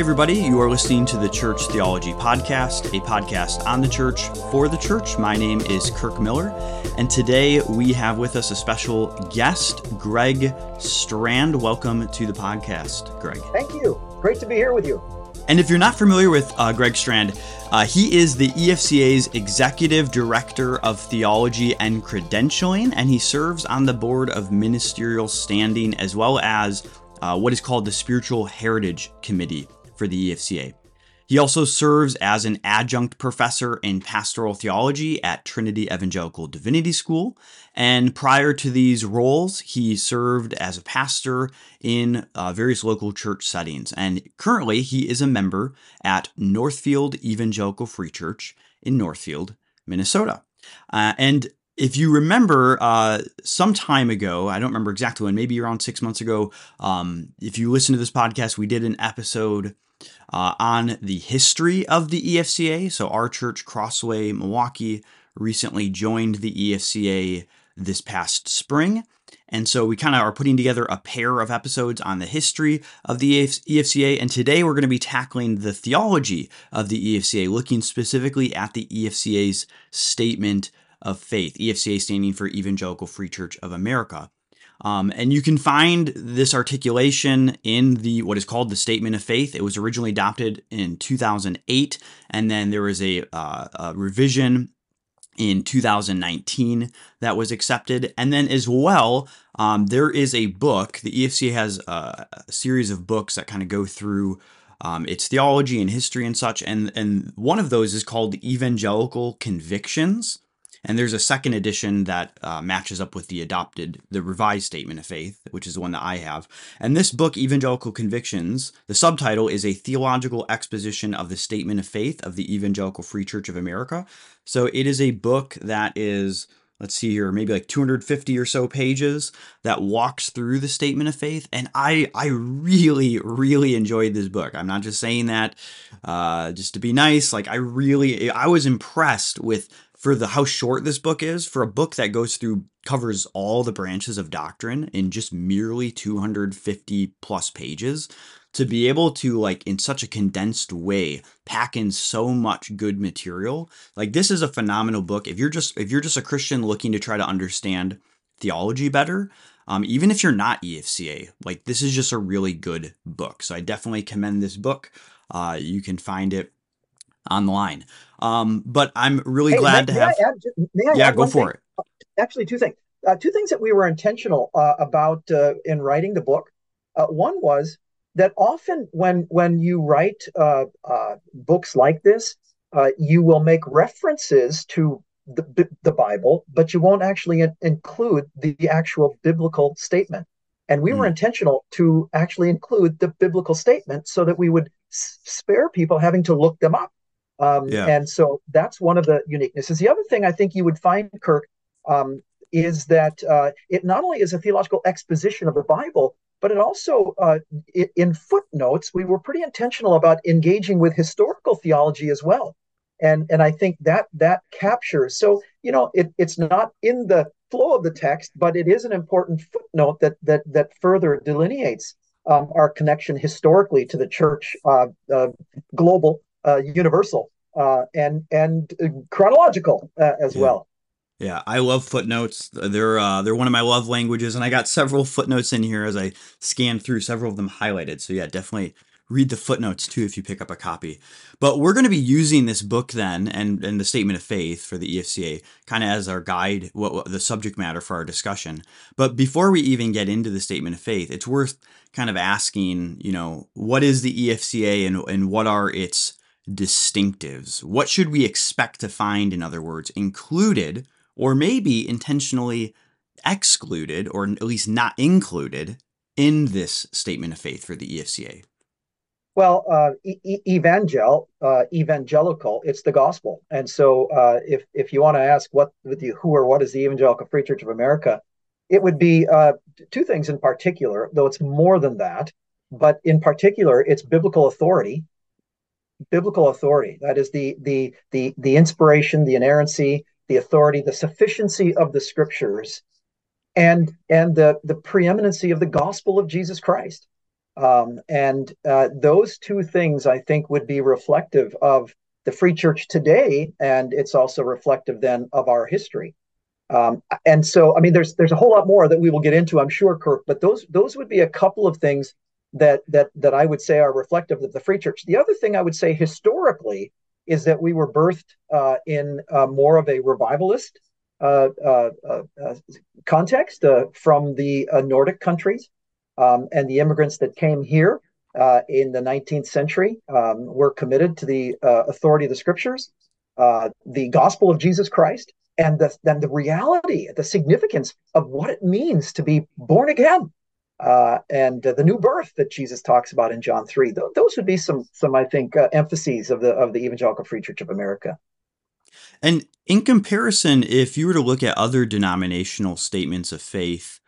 Hey, everybody, you are listening to the Church Theology Podcast, a podcast on the church for the church. My name is Kirk Miller, and today we have with us a special guest, Greg Strand. Welcome to the podcast, Greg. Thank you. Great to be here with you. And if you're not familiar with uh, Greg Strand, uh, he is the EFCA's Executive Director of Theology and Credentialing, and he serves on the Board of Ministerial Standing as well as uh, what is called the Spiritual Heritage Committee for the EFCA. He also serves as an adjunct professor in pastoral theology at Trinity Evangelical Divinity School. And prior to these roles, he served as a pastor in uh, various local church settings. And currently, he is a member at Northfield Evangelical Free Church in Northfield, Minnesota. Uh, and if you remember uh, some time ago, I don't remember exactly when, maybe around six months ago, um, if you listen to this podcast, we did an episode uh, on the history of the EFCA. So, our church, Crossway Milwaukee, recently joined the EFCA this past spring. And so we kind of are putting together a pair of episodes on the history of the EFCA. And today we're going to be tackling the theology of the EFCA, looking specifically at the EFCA's statement of faith, EFCA standing for Evangelical Free Church of America. Um, and you can find this articulation in the what is called the Statement of Faith. It was originally adopted in 2008, and then there was a, uh, a revision in 2019 that was accepted. And then as well, um, there is a book. The EFC has a, a series of books that kind of go through um, its theology and history and such. And and one of those is called Evangelical Convictions. And there's a second edition that uh, matches up with the adopted, the revised statement of faith, which is the one that I have. And this book, Evangelical Convictions, the subtitle is a theological exposition of the statement of faith of the Evangelical Free Church of America. So it is a book that is let's see here maybe like 250 or so pages that walks through the statement of faith and i i really really enjoyed this book i'm not just saying that uh, just to be nice like i really i was impressed with for the how short this book is for a book that goes through covers all the branches of doctrine in just merely 250 plus pages to be able to like in such a condensed way pack in so much good material. Like this is a phenomenal book. If you're just if you're just a christian looking to try to understand theology better um, even if you're not efca like this is just a really good book. So i definitely commend this book. Uh, you can find it online um, but I'm really hey, glad may, to have. Add, yeah, go for thing? it. Actually, two things. Uh, two things that we were intentional uh, about uh, in writing the book. Uh, one was that often when when you write uh, uh, books like this, you will make references to the, the Bible, but you won't actually in- include the actual biblical statement. And we mm. were hmm. intentional to actually include the biblical statement so that we would s- spare people having to look them up. Um, yeah. And so that's one of the uniquenesses. The other thing I think you would find, Kirk, um, is that uh, it not only is a theological exposition of the Bible, but it also, uh, it, in footnotes, we were pretty intentional about engaging with historical theology as well. And, and I think that that captures. So you know, it, it's not in the flow of the text, but it is an important footnote that that that further delineates um, our connection historically to the church, uh, uh global universal uh, and and chronological uh, as yeah. well. Yeah, I love footnotes. They're uh, they're one of my love languages, and I got several footnotes in here as I scanned through several of them highlighted. So yeah, definitely read the footnotes too if you pick up a copy. But we're going to be using this book then and and the statement of faith for the EFCA kind of as our guide, what, what, the subject matter for our discussion. But before we even get into the statement of faith, it's worth kind of asking, you know, what is the EFCA and and what are its distinctives? What should we expect to find, in other words, included or maybe intentionally excluded or at least not included in this statement of faith for the EFCA? Well, uh, e- evangel, uh, evangelical, it's the gospel. And so, uh, if if you want to ask what the who or what is the Evangelical Free Church of America, it would be uh, two things in particular, though it's more than that. But in particular, it's biblical authority biblical authority. That is the the the the inspiration, the inerrancy, the authority, the sufficiency of the scriptures, and and the the preeminency of the gospel of Jesus Christ. Um, and uh, those two things, I think, would be reflective of the Free Church today, and it's also reflective then of our history. Um, and so, I mean, there's there's a whole lot more that we will get into, I'm sure, Kirk. But those those would be a couple of things that that that I would say are reflective of the Free Church. The other thing I would say historically is that we were birthed uh, in uh, more of a revivalist uh, uh, uh context uh, from the Nordic countries um, and the immigrants that came here in the 19th century um, were committed to the authority of the Scriptures, the gospel of Jesus Christ, and the, then the reality, the significance of what it means to be born again uh, and uh, the new birth that Jesus talks about in John three. Th- those would be some some I think uh, emphases of the of the Evangelical Free Church of America. And in comparison, if you were to look at other denominational statements of faith,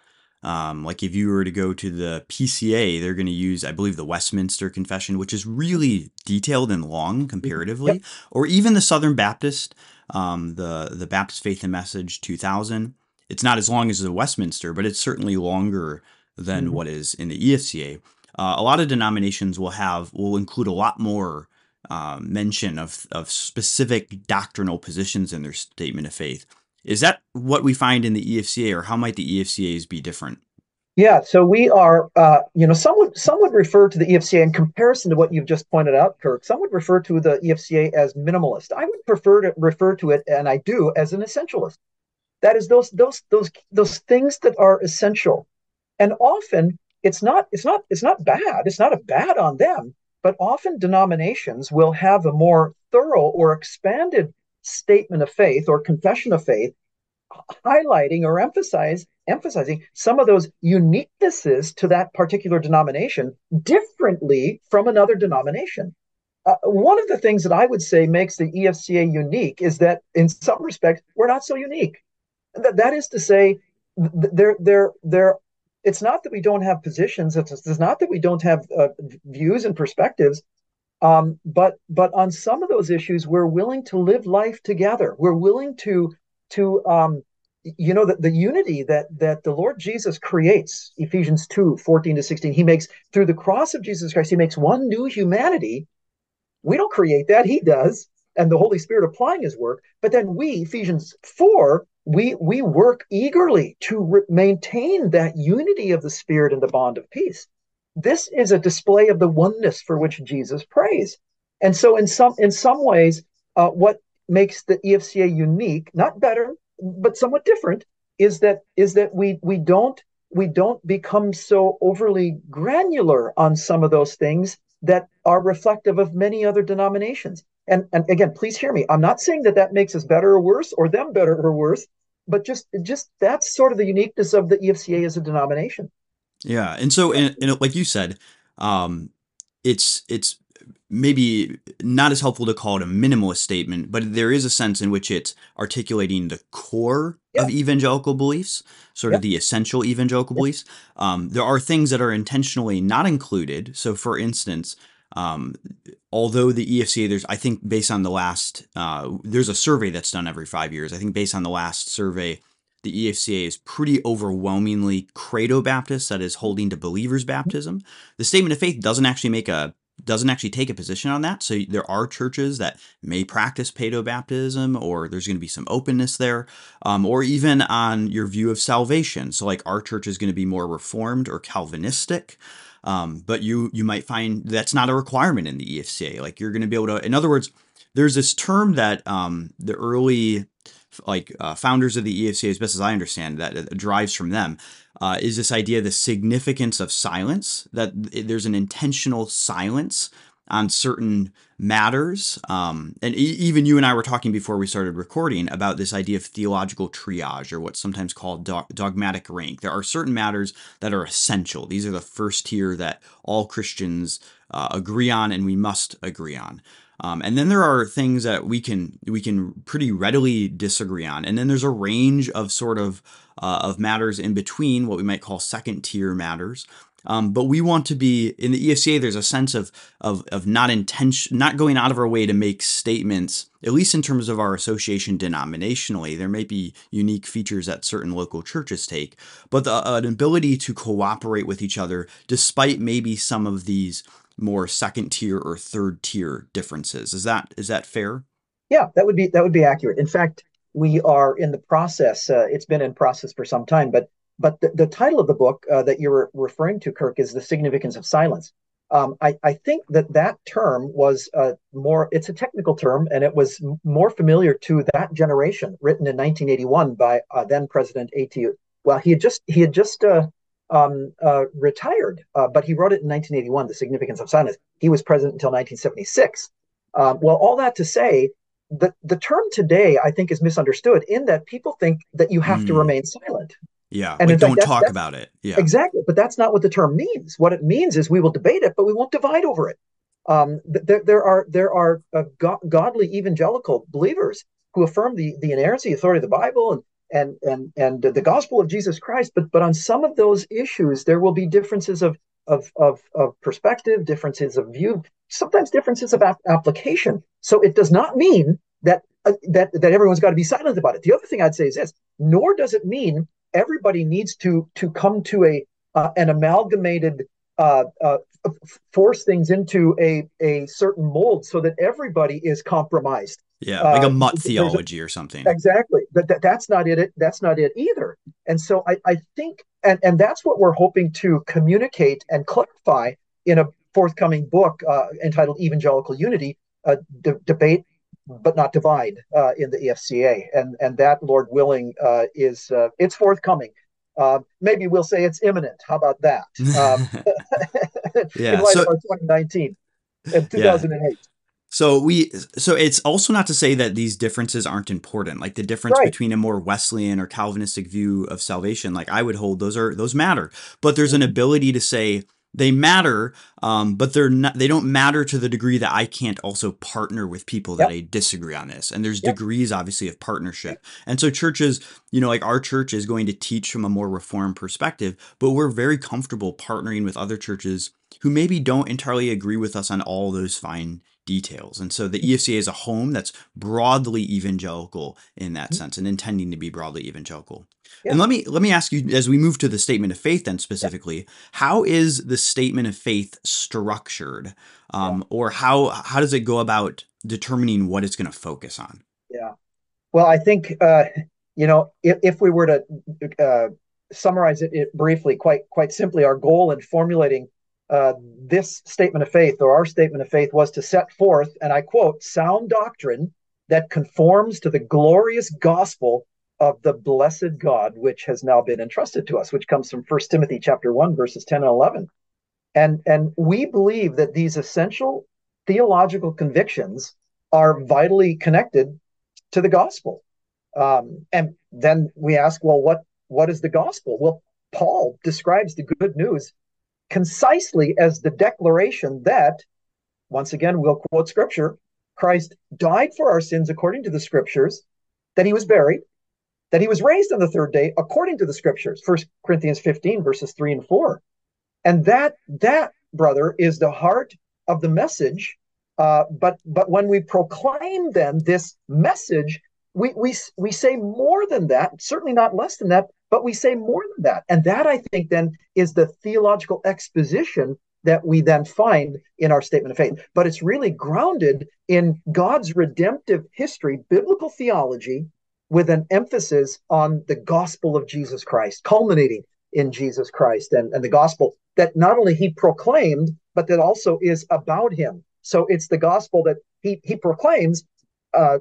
um, like if you were to go to the PCA, they're going to use, I believe, the Westminster Confession, which is really detailed and long comparatively, yep. or even the Southern Baptist, um, the the Baptist Faith and Message 2000. It's not as long as the Westminster, but it's certainly longer than mm-hmm. what is in the EFCA. Uh, a lot of denominations will have will include a lot more uh, mention of of specific doctrinal positions in their statement of faith. Is that what we find in the EFCA, or how might the EFCAs be different? Yeah, so we are, uh, you know, some would some would refer to the EFCA in comparison to what you've just pointed out, Kirk. Some would refer to the EFCA as minimalist. I would prefer to refer to it, and I do, as an essentialist. That is those those those those things that are essential and often it's not it's not it's not bad it's not a bad on them but often denominations will have a more thorough or expanded statement of faith or confession of faith highlighting or emphasize emphasizing some of those uniquenesses to that particular denomination differently from another denomination. Uh, one of the things that i would say makes the efca unique is that in some respects we're not so unique. That, that is to say there there there it's not that we don't have positions. It's, it's not that we don't have uh, views and perspectives. Um, but but on some of those issues, we're willing to live life together. We're willing to to um, you know the, the unity that that the Lord Jesus creates. Ephesians 2, 14 to 16. He makes through the cross of Jesus Christ, he makes one new humanity. We don't create that, he does, and the Holy Spirit applying his work. But then we, Ephesians 4, we we work eagerly to re- maintain that unity of the spirit and the bond of peace. This is a display of the oneness for which jesus prays. And so in some in some ways uh, what makes the efca unique not better but somewhat different is that is that we we don't we don't become so overly granular on some of those things that are reflective of many other denominations and and again please hear me i'm not saying that that makes us better or worse or them better or worse but just just that's sort of the uniqueness of the efca as a denomination yeah and so and, and like you said um it's it's maybe not as helpful to call it a minimalist statement, but there is a sense in which it's articulating the core yeah. of evangelical beliefs, sort yeah. of the essential evangelical yeah. beliefs. Um, there are things that are intentionally not included. So, for instance, um, although the EFCA, there's I think based on the last, uh, there's a survey that's done every five years. I think based on the last survey, the EFCA is pretty overwhelmingly credo Baptist, that is holding to believers' baptism. The statement of faith doesn't actually make a doesn't actually take a position on that. So there are churches that may practice paedo baptism, or there's going to be some openness there, um, or even on your view of salvation. So like our church is going to be more reformed or Calvinistic. Um, but you you might find that's not a requirement in the EFCA. Like you're going to be able to, in other words, there's this term that um, the early like uh, founders of the EFCA, as best as I understand, that derives from them, uh, is this idea the significance of silence. That there's an intentional silence on certain matters. Um, and e- even you and I were talking before we started recording about this idea of theological triage or what's sometimes called do- dogmatic rank. There are certain matters that are essential. These are the first tier that all Christians uh, agree on and we must agree on. Um, and then there are things that we can we can pretty readily disagree on, and then there's a range of sort of uh, of matters in between what we might call second tier matters, Um, but we want to be in the EFCA. There's a sense of of of not intention, not going out of our way to make statements. At least in terms of our association denominationally, there may be unique features that certain local churches take, but the, an ability to cooperate with each other, despite maybe some of these more second tier or third tier differences. Is that is that fair? Yeah, that would be that would be accurate. In fact, we are in the process. Uh, it's been in process for some time, but but the, the title of the book uh, that you're referring to, Kirk, is the significance of silence. Um, I, I, think that that term was uh, more. It's a technical term, and it was more familiar to that generation, written in 1981 by uh, then President A.T. Well, he had just he had just uh, um, uh, retired, uh, but he wrote it in 1981. The significance of silence. He was president until 1976. Um, well, all that to say, the the term today, I think, is misunderstood in that people think that you have mm. to hmm. remain silent. Yeah, and like don't fact, talk about it. Yeah, exactly. But that's not what the term means. What it means is we will debate it, but we won't divide over it. Um, there, there are there are uh, go- godly evangelical believers who affirm the the inerrancy, authority of the Bible, and and and and the gospel of Jesus Christ. But but on some of those issues, there will be differences of of of, of perspective, differences of view, sometimes differences of ap- application. So it does not mean that uh, that that everyone's got to be silent about it. The other thing I'd say is this: nor does it mean everybody needs to to come to a uh, an amalgamated uh, uh, force things into a a certain mold so that everybody is compromised. Yeah, like a uh, mutt theology a, or something. Exactly, but that, that's not it. That's not it either. And so I, I think, and and that's what we're hoping to communicate and clarify in a forthcoming book uh, entitled Evangelical Unity: a de- debate but not divide uh, in the EFCA. And and that, Lord willing, uh, is uh, it's forthcoming. Uh, maybe we'll say it's imminent. How about that? Um, yeah. in light so, of our 2019 and 2008. Yeah. So we so it's also not to say that these differences aren't important. Like the difference right. between a more Wesleyan or Calvinistic view of salvation, like I would hold those are those matter. But there's an ability to say they matter, um, but they're not. They don't matter to the degree that I can't also partner with people that yep. I disagree on this. And there's yep. degrees, obviously, of partnership. And so churches, you know, like our church is going to teach from a more reformed perspective, but we're very comfortable partnering with other churches who maybe don't entirely agree with us on all those fine details. And so the EFCA is a home that's broadly evangelical in that mm-hmm. sense and intending to be broadly evangelical. Yeah. And let me let me ask you as we move to the statement of faith then specifically, yeah. how is the statement of faith structured? Um, yeah. or how how does it go about determining what it's going to focus on? Yeah. Well, I think uh, you know, if, if we were to uh, summarize it, it briefly, quite quite simply, our goal in formulating uh, this statement of faith or our statement of faith was to set forth, and I quote, sound doctrine that conforms to the glorious gospel of the blessed God, which has now been entrusted to us, which comes from First Timothy chapter 1, verses 10 and 11. And, and we believe that these essential theological convictions are vitally connected to the gospel. Um, and then we ask, well, what, what is the gospel? Well, Paul describes the good news concisely as the declaration that, once again, we'll quote scripture Christ died for our sins according to the scriptures, that he was buried, that he was raised on the third day according to the scriptures. First Corinthians 15, verses 3 and 4. And that, that, brother, is the heart of the message. Uh, but but when we proclaim then this message, we, we we say more than that, certainly not less than that, but we say more than that. And that, I think, then is the theological exposition that we then find in our statement of faith. But it's really grounded in God's redemptive history, biblical theology, with an emphasis on the gospel of Jesus Christ, culminating in Jesus Christ and, and the gospel that not only he proclaimed, but that also is about him. So it's the gospel that he, he proclaims. Uh,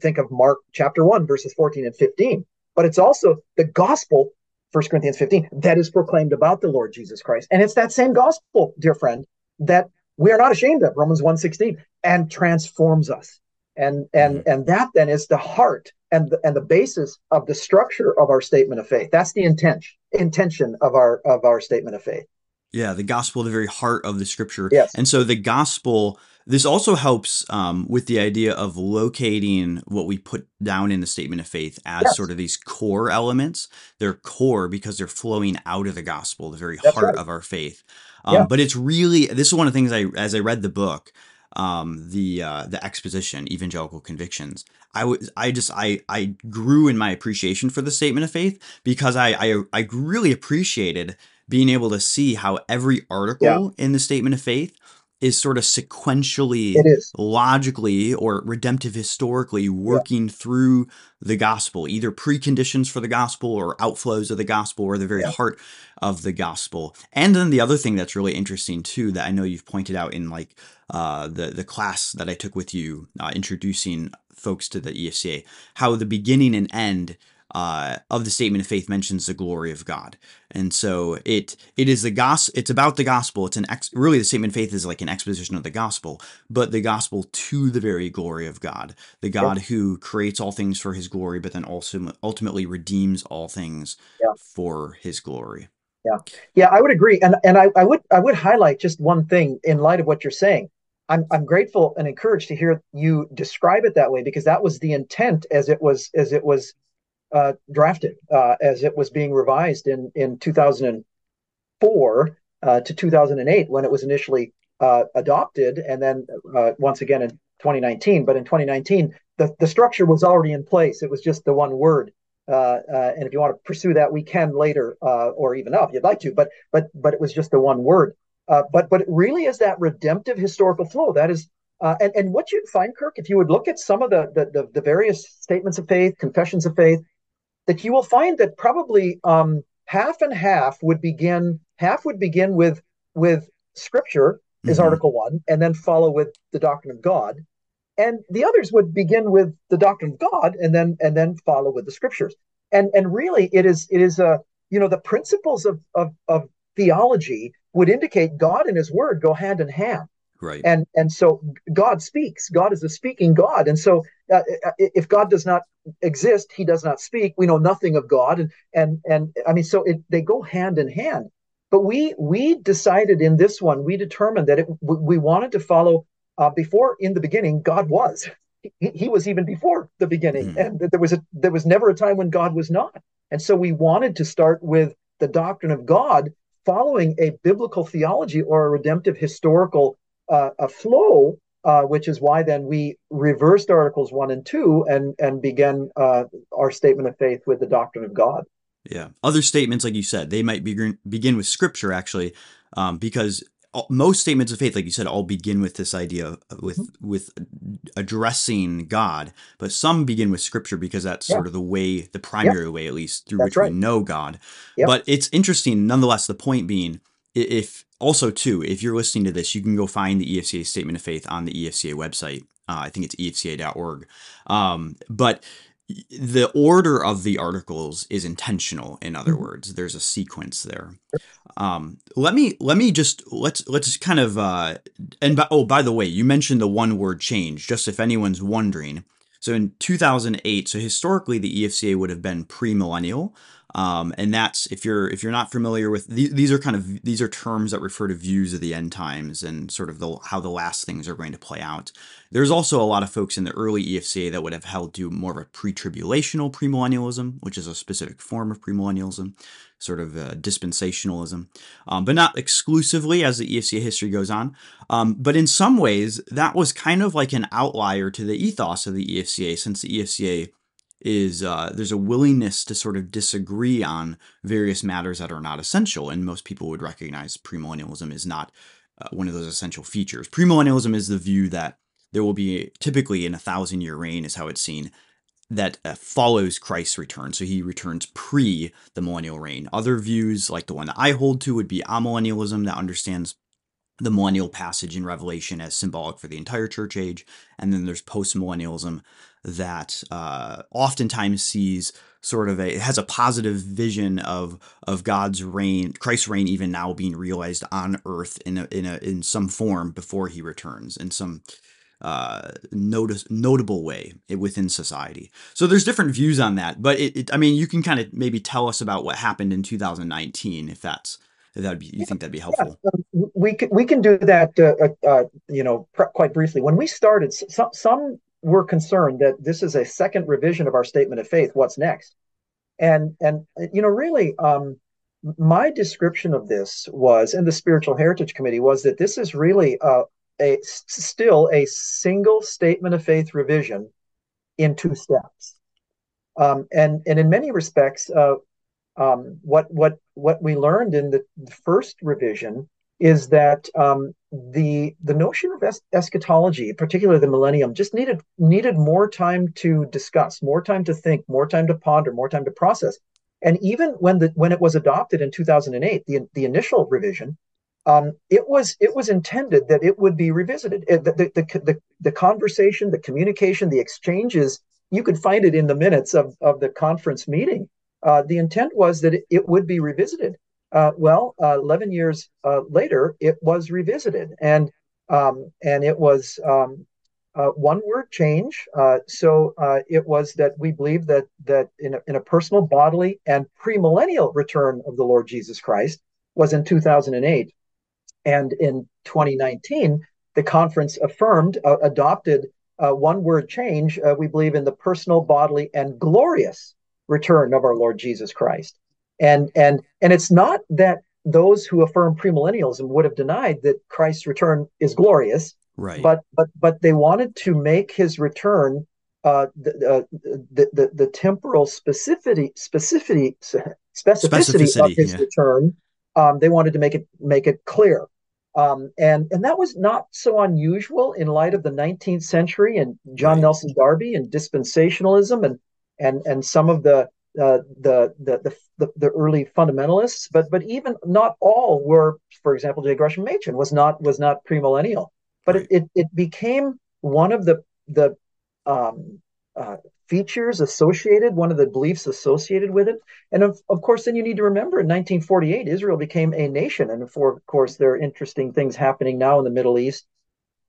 think of Mark chapter 1, verses 14 and 15 but it's also the gospel, 1 Corinthians 15, that is proclaimed about the Lord Jesus Christ. And it's that same gospel, dear friend, that we are not ashamed of, Romans 1:16, and transforms us. And and mm-hmm. and that then is the heart and the, and the basis of the structure of our statement of faith. That's the intention intention of our of our statement of faith. Yeah, the gospel, the very heart of the scripture. Yes. And so the gospel this also helps um, with the idea of locating what we put down in the statement of faith as Yes, sort of these core elements. They're core because they're flowing out of the gospel, the very that's heart right. of our faith. Yeah, Um, but it's really this is one of the things I, as I read the book, um, the uh, the exposition, evangelical convictions. I was I just I I grew in my appreciation for the statement of faith because I I, I really appreciated being able to see how every yeah, article in the statement of faith is sort of sequentially logically or redemptive historically Yeah, working through the gospel either preconditions for the gospel or outflows of the gospel or the very yeah, heart of the gospel. And then the other thing that's really interesting too that i know you've pointed out in like uh, the the class that i took with you uh, introducing folks to the efca how the beginning and end uh, of the statement of faith mentions the glory of God, and so it it is the gospel. It's about the gospel. It's an ex, really the statement of faith is like an exposition of the gospel, but the gospel to the very glory of God, the God who creates all things for His glory, but then also ultimately redeems all things yeah, for His glory. yeah. Yeah, I would agree. And and I, I would I would highlight just one thing in light of what you're saying. I'm I'm grateful and encouraged to hear you describe it that way because that was the intent as it was as it was uh, drafted, uh, as it was being revised in in 2004 uh, to 2008 when it was initially uh, adopted, and then uh, once again in 2019. But in 2019, the the structure was already in place. It was just the one word. And if you want to pursue that, we can later, or even up, if you'd like to. But but but it was just the one word. But but it really is that redemptive historical flow. That is uh, and, and what you'd find, Kirk, if you would look at some of the, the, the, the various statements of faith, confessions of faith, that you will find that probably um, half and half would begin half would begin with with scripture is hmm article one and then follow with the doctrine of god. And the others would begin with the doctrine of god and then and then follow with the scriptures. And and really it is it is a you know the principles of of, of theology would indicate god and his word go hand in hand Right. and and so god speaks. God is a speaking god. And so uh, if god does not exist he does not speak. We know nothing of god. And and and i mean so it, they go hand in hand. But we we decided in this one we determined that it, we wanted to follow uh, before in the beginning god was. He, he was even before the beginning. Hmm. And there was a there was never a time when god was not. And so we wanted to start with the doctrine of god following a biblical theology or a redemptive historical uh, a flow, uh, which is why then we reversed Articles 1 and 2 and, and began uh, our statement of faith with the doctrine of God. Yeah. Other statements, like you said, they might begin begin with scripture actually, um, because most statements of faith, like you said, all begin with this idea with Mhm. with addressing God, but some begin with scripture because that's Yeah, sort of the way, the primary way, at least, through that's which we know God. Yep, But it's interesting, nonetheless. The point being, if also too, if you're listening to this, you can go find the EFCA statement of faith on the EFCA website. Uh, I think it's efca.org. Um, but the order of the articles is intentional in other Mhm. words there's a sequence there um let me let me just let's let's kind of uh and by, oh by the way you mentioned the one word change just if anyone's wondering so in 2008 so historically the efca would have been premillennial um, and that's if you're if you're not familiar with these, these are kind of these are terms that refer to views of the end times and sort of the how the last things are going to play out there's also a lot of folks in the early EFCA that would have held to more of a pre-tribulational premillennialism, which is a specific form of premillennialism, sort of uh, dispensationalism, um, but not exclusively as the EFCA history goes on. Um, but in some ways, that was kind of like an outlier to the ethos of the EFCA, since the EFCA is uh, there's a willingness to sort of disagree on various matters that are not essential, and most people would recognize premillennialism is not uh, one of those essential features. Premillennialism is the view that there will be typically in a thousand year reign, is how it's seen, that uh, follows Christ's return. So he returns pre the millennial reign. Other views, like the one that I hold to, would be amillennialism that understands the millennial passage in Revelation as symbolic for the entire church age. And then there's postmillennialism that uh, oftentimes sees sort of a has a positive vision of of God's reign, Christ's reign, even now being realized on earth in a, in a in some form before he returns in some uh, notice notable way within society. So there's different views on that, but it, it I mean, you can kind of maybe tell us about what happened in 2019 if that's that be you think that'd be helpful? Yeah, um, we can we can do that. Uh, uh, uh you know, pr- quite briefly. When we started, some some were concerned that this is a second revision of our statement of faith. What's next? And and you know, really, um, my description of this was, and the Spiritual Heritage Committee was that this is really uh, a still a single statement of faith revision in two steps. Um, and and in many respects, uh, um, what what what we learned in the first revision is that um, the the notion of es- eschatology, particularly the millennium, just needed needed more time to discuss, more time to think, more time to ponder, more time to process. And even when the when it was adopted in 2008, the the initial revision, um, it was it was intended that it would be revisited. It, the, the, the, the, conversation, the communication, the exchanges, you could find it in the minutes of, of the conference meeting. Uh, the intent was that it, it would be revisited. Uh, well, uh, 11 years uh, later, it was revisited, and um, and it was um, uh, one word change. So it was that we believe that that in a, in a personal, bodily, and premillennial return of the Lord Jesus Christ was in 2008 and in 2019, the conference affirmed, adopted uh, one word change, uh, we believe in the personal, bodily, and glorious return of our Lord Jesus Christ. And, and, and it's not that those who affirm premillennialism would have denied that Christ's return is glorious, right? But but but they wanted to make his return uh, the, uh, the, the the temporal specificity specificity specificity, specificity of his yeah. return. Um, they wanted to make it make it clear. Um, and and that was not so unusual in light of the 19th century and John right. Nelson Darby and dispensationalism and and and some of the uh, the, the, the the early fundamentalists, but but even not all were. For example, J. Gresham Machen was not was not premillennial, but right. it, it, it became one of the the um, uh, features associated, one of the beliefs associated with it. And of, of course, then you need to remember in 1948, Israel became a nation. And for, of course, there are interesting things happening now in the Middle East.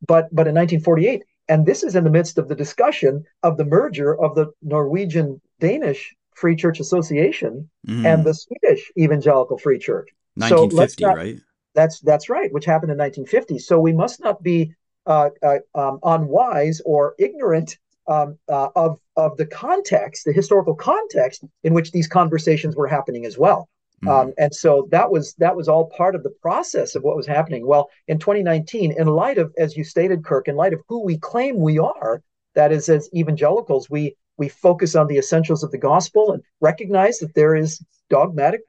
But, but in 1948, and this is in the midst of the discussion of the merger of the Norwegian Danish Free Church Association mm. and the Swedish Evangelical Free Church. 1950, so not, right? That's that's right, which happened in 1950. So we must not be uh, uh, um, unwise or ignorant um, uh, of of the context, the historical context in which these conversations were happening as well. Mm-hmm. Um, and so that was that was all part of the process of what was happening. Well, in 2019, in light of, as you stated, Kirk, in light of who we claim we are, that is, as evangelicals, we we focus on the essentials of the gospel and recognize that there is dogmatic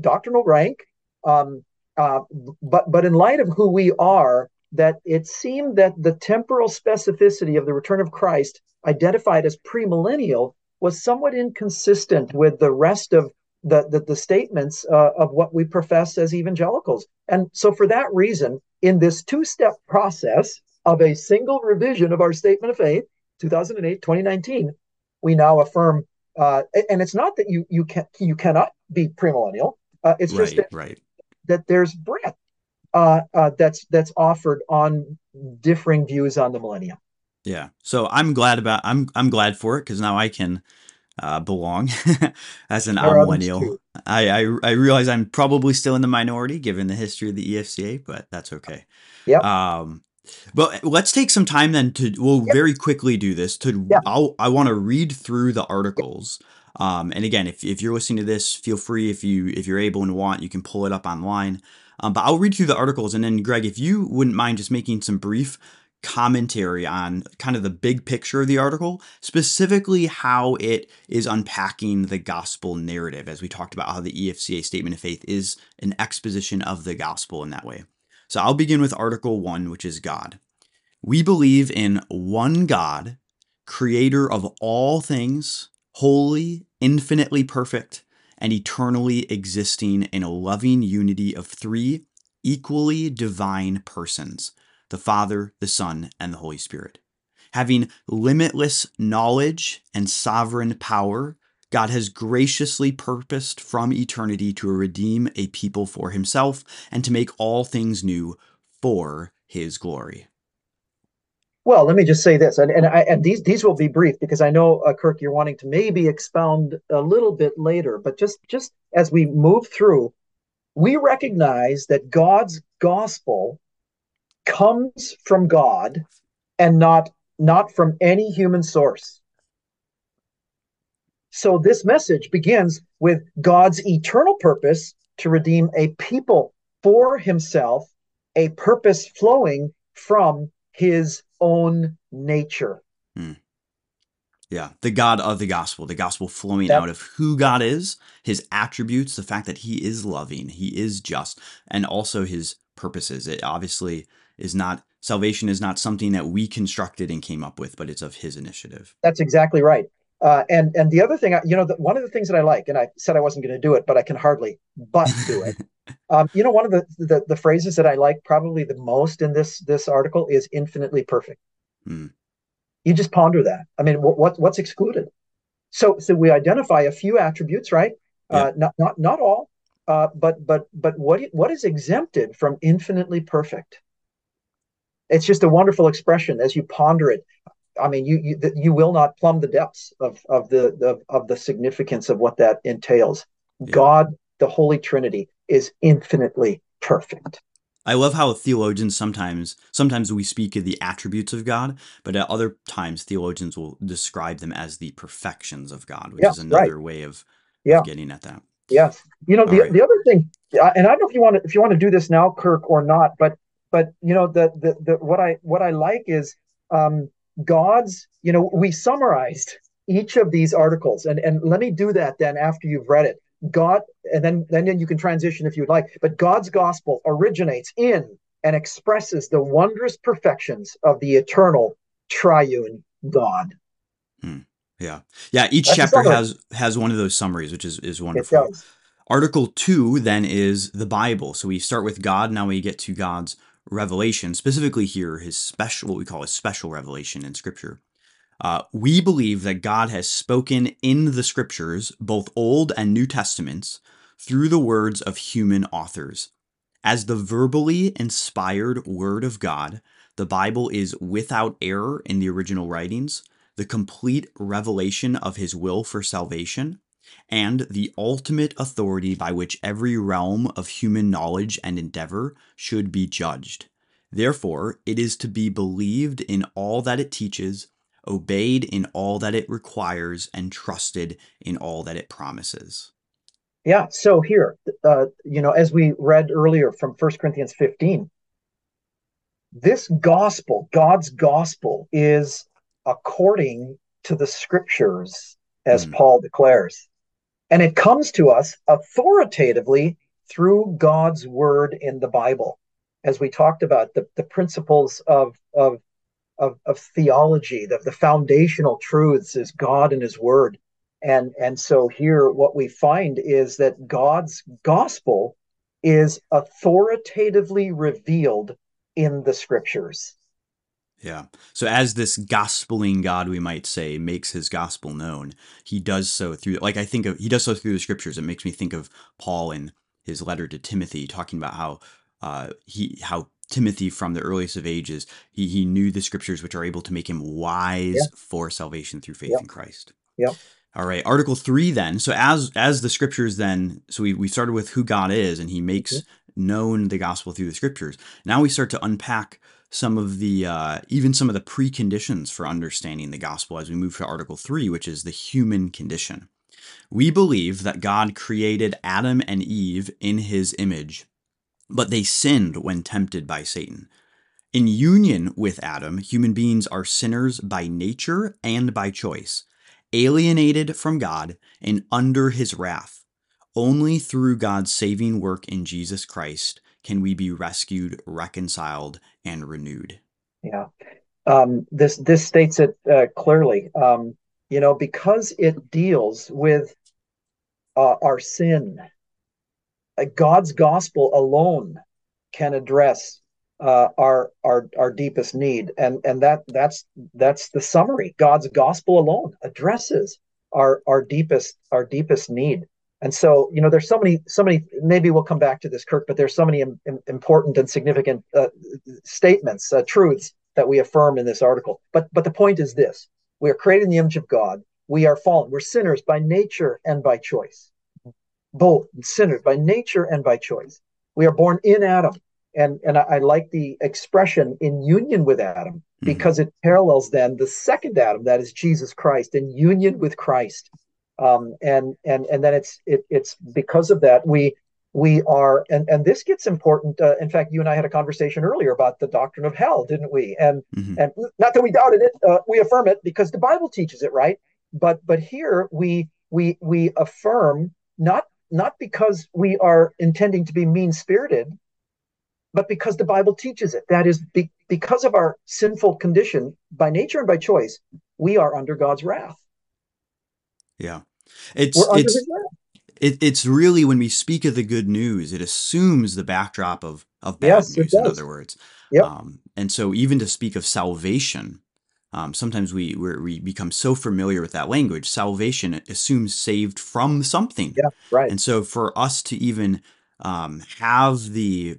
doctrinal rank. Um, uh, but but in light of who we are, that it seemed that the temporal specificity of the return of Christ, identified as premillennial, was somewhat inconsistent with the rest of the, the, the statements uh, of what we profess as evangelicals. And so, for that reason, in this two step process of a single revision of our statement of faith, 2008, 2019, we now affirm. Uh, and it's not that you you can you cannot be premillennial. Uh, it's right, just that, right. that there's breadth uh, uh, that's that's offered on differing views on the millennium. Yeah, so I'm glad about I'm I'm glad for it because now I can uh, belong as an millennial. I, I I realize I'm probably still in the minority given the history of the EFCA, but that's okay. Yeah. Um, but let's take some time then to we'll yep. very quickly do this. To. I'll, I want to read through the articles. Um, and again, if, if you're listening to this, feel free if you if you're able and want, you can pull it up online. Um, but I'll read through the articles, and then Greg, if you wouldn't mind just making some brief commentary on kind of the big picture of the article, specifically how it is unpacking the gospel narrative, as we talked about how the EFCA statement of faith is an exposition of the gospel in that way. So I'll begin with Article 1, which is God. We believe in one God, creator of all things, holy, infinitely perfect, and eternally existing in a loving unity of three equally divine persons the Father, the Son, and the Holy Spirit. Having limitless knowledge and sovereign power, God has graciously purposed from eternity to redeem a people for himself and to make all things new for his glory. Well, let me just say this, and and, I, and these these will be brief because I know uh, Kirk, you're wanting to maybe expound a little bit later, but just just as we move through, we recognize that God's gospel comes from God and not not from any human source. So this message begins with God's eternal purpose to redeem a people for himself, a purpose flowing from his own nature. Hmm. Yeah, the God of the gospel, the gospel flowing out of who God is, his attributes, the fact that he is loving, he is just, and also his purposes. It obviously is not salvation is not something that we constructed and came up with, but it's of his initiative. That's exactly right. Uh, and and the other thing, I, you know, the, one of the things that I like, and I said I wasn't going to do it, but I can hardly but do it. um, you know, one of the, the, the phrases that I like probably the most in this this article is infinitely perfect. Hmm you just ponder that. I mean, what, what what's excluded? So so we identify a few attributes, right? Yeah. Uh, not not not all, uh, but but but what what is exempted from infinitely perfect? It's just a wonderful expression as you ponder it. I mean, you you, you will not plumb the depths of of the of, of the significance of what that entails. Yeah. God, the Holy Trinity, is infinitely perfect. I love how theologians sometimes sometimes we speak of the attributes of God, but at other times theologians will describe them as the perfections of God, which yeah, is another right. way of, yeah. of, getting at that. Yes. You know, the, right. the other thing, and I don't know if you want to if you want to do this now, Kirk, or not, but but you know, the the, the what I what I like is um God's, you know, we summarized each of these articles, and and let me do that then after you've read it. God, and then, then you can transition if you'd like, but God's gospel originates in and expresses the wondrous perfections of the eternal triune God. Hmm. Yeah. Yeah. Each That's chapter has has one of those summaries, which is, is wonderful. Article two then is the Bible. So we start with God. Now we get to God's revelation, specifically here, his special, what we call his special revelation in Scripture. Uh, we believe that God has spoken in the scriptures, both Old and New Testaments, through the words of human authors. As the verbally inspired Word of God, the Bible is without error in the original writings, the complete revelation of His will for salvation, and the ultimate authority by which every realm of human knowledge and endeavor should be judged. Therefore, it is to be believed in all that it teaches obeyed in all that it requires, and trusted in all that it promises. Yeah. So here, uh, you know, as we read earlier from First Corinthians 15, this gospel, God's gospel, is according to the scriptures, as mm. Paul declares. And it comes to us authoritatively through God's word in the Bible. As we talked about, the, the principles of, of of, of theology, the, the foundational truths is God and His Word. And, and so here, what we find is that God's gospel is authoritatively revealed in the scriptures. Yeah. So as this gospeling God, we might say, makes his gospel known, he does so through, like I think of, he does so through the scriptures. It makes me think of Paul in his letter to Timothy, talking about how uh, he how Timothy from the earliest of ages, he, he knew the scriptures which are able to make him wise yeah. for salvation through faith in Christ. Yep. All right. Article three then. So as as the scriptures then, so we, we started with who God is and he makes mm-hmm. known the gospel through the scriptures. Now we start to unpack some of the uh, even some of the preconditions for understanding the gospel as we move to article three, which is the human condition. We believe that God created Adam and Eve in his image but they sinned when tempted by Satan. In union with Adam, human beings are sinners by nature and by choice, alienated from God and under his wrath. Only through God's saving work in Jesus Christ can we be rescued, reconciled, and renewed. Yeah. Um, this this states it uh, clearly. Um, you know, because it deals with uh, our sin God's gospel alone can address uh, our our our deepest need, and and that that's that's the summary. God's gospel alone addresses our our deepest our deepest need. And so, you know, there's so many, so many. Maybe we'll come back to this, Kirk. But there's so many Im- important and significant uh, statements, uh, truths that we affirm in this article. But but the point is this: we are created in the image of God. We are fallen. We're sinners by nature and by choice both sinners by nature and by choice. We are born in Adam. And, and I, I like the expression in union with Adam mm-hmm. because mm-hmm. it parallels then the second Adam, that is Jesus Christ, in union with Christ. Um, and and and then it's it, it's because of that we we are and and this gets important uh, in fact you and i had a conversation earlier about the doctrine of hell didn't we? And mm-hmm. and not that we doubted it uh, we affirm it because the bible teaches it right? But but here we we we affirm not not because we are intending to be mean spirited but because the bible teaches it. That is be, because of our sinful condition by nature and by choice we are under god's wrath yeah it's it's it, it's really when we speak of the good news, it assumes the backdrop of of bad yes, news. In other words, yep. Um, and so even to speak of salvation, um, sometimes we we become so familiar with that language. Salvation assumes saved from something. Yeah, right. And so for us to even um, have the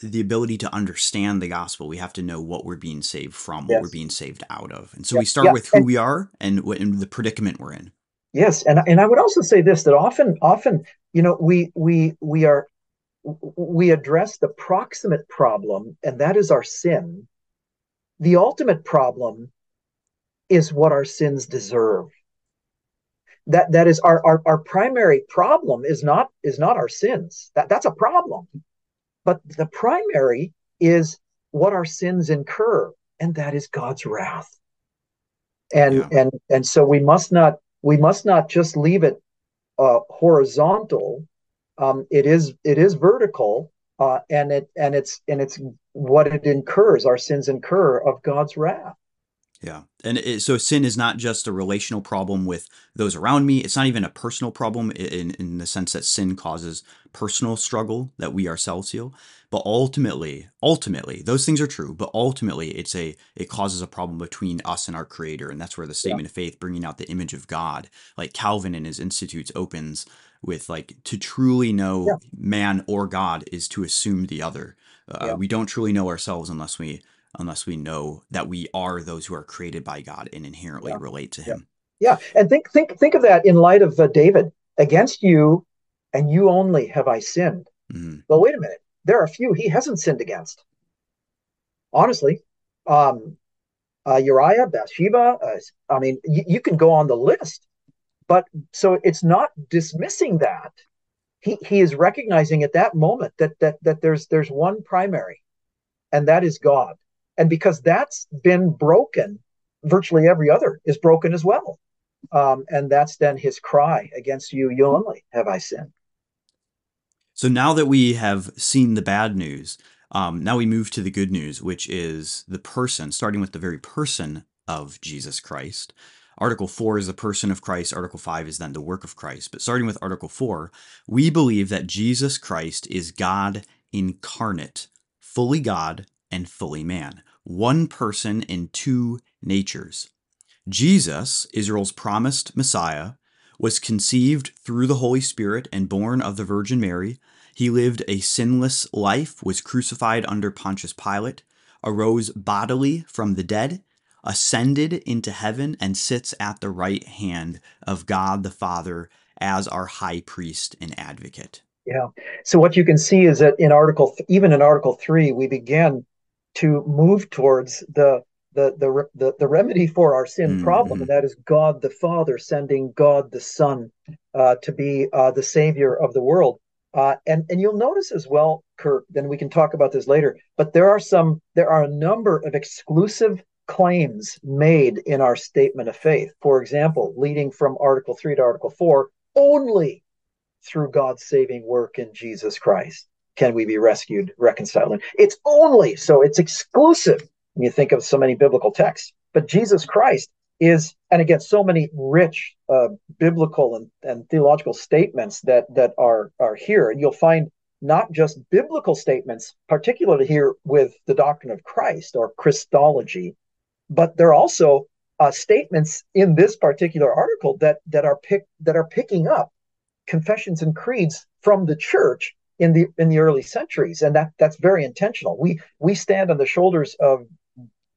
the ability to understand the gospel, we have to know what we're being saved from, what yes. we're being saved out of. And so we start with who and, we are and, and the predicament we're in. Yes, and and I would also say this that often often you know we we we are we address the proximate problem and that is our sin. The ultimate problem is what our sins deserve. That that is our our, our primary problem is not is not our sins. That that's a problem. But the primary is what our sins incur and that is God's wrath. And yeah. and and so we must not we must not just leave it uh, horizontal. Um, it is it is vertical, uh, and it and it's and it's what it incurs. Our sins incur of God's wrath. Yeah. And it, so sin is not just a relational problem with those around me. It's not even a personal problem in, in the sense that sin causes personal struggle that we ourselves feel. But ultimately, ultimately, those things are true. But ultimately, it's a it causes a problem between us and our Creator, and that's where the statement yeah. of faith, bringing out the image of God, like Calvin in his Institutes opens with like to truly know yeah. man or God is to assume the other. Uh, yeah. We don't truly know ourselves unless we unless we know that we are those who are created by God and inherently yeah. relate to Him. Yeah. yeah, and think think think of that in light of uh, David. Against you, and you only have I sinned. Mm-hmm. Well, wait a minute. There are a few he hasn't sinned against. Honestly, um, uh, Uriah, Bathsheba. Uh, I mean, y- you can go on the list. But so it's not dismissing that. He he is recognizing at that moment that that that there's there's one primary, and that is God. And because that's been broken, virtually every other is broken as well. Um, and that's then his cry against you, you only have I sinned. So now that we have seen the bad news, um, now we move to the good news, which is the person, starting with the very person of Jesus Christ. Article 4 is the person of Christ. Article 5 is then the work of Christ. But starting with Article 4, we believe that Jesus Christ is God incarnate, fully God and fully man, one person in two natures. Jesus, Israel's promised Messiah, was conceived through the Holy Spirit and born of the Virgin Mary. He lived a sinless life, was crucified under Pontius Pilate, arose bodily from the dead, ascended into heaven, and sits at the right hand of God the Father as our high priest and advocate. Yeah. So what you can see is that in article even in article 3 we begin to move towards the the the the, the remedy for our sin mm-hmm. problem, and that is God the Father sending God the Son uh, to be uh, the Savior of the world. Uh, and and you'll notice as well, Kirk. Then we can talk about this later. But there are some there are a number of exclusive claims made in our statement of faith. For example, leading from Article three to Article four, only through God's saving work in Jesus Christ can we be rescued, reconciled? It's only so it's exclusive when you think of so many biblical texts. But Jesus Christ is, and again, so many rich uh, biblical and, and theological statements that that are are here. And you'll find not just biblical statements, particularly here with the doctrine of Christ or Christology, but there are also uh, statements in this particular article that that are pick that are picking up confessions and creeds from the church in the in the early centuries, and that that's very intentional. We we stand on the shoulders of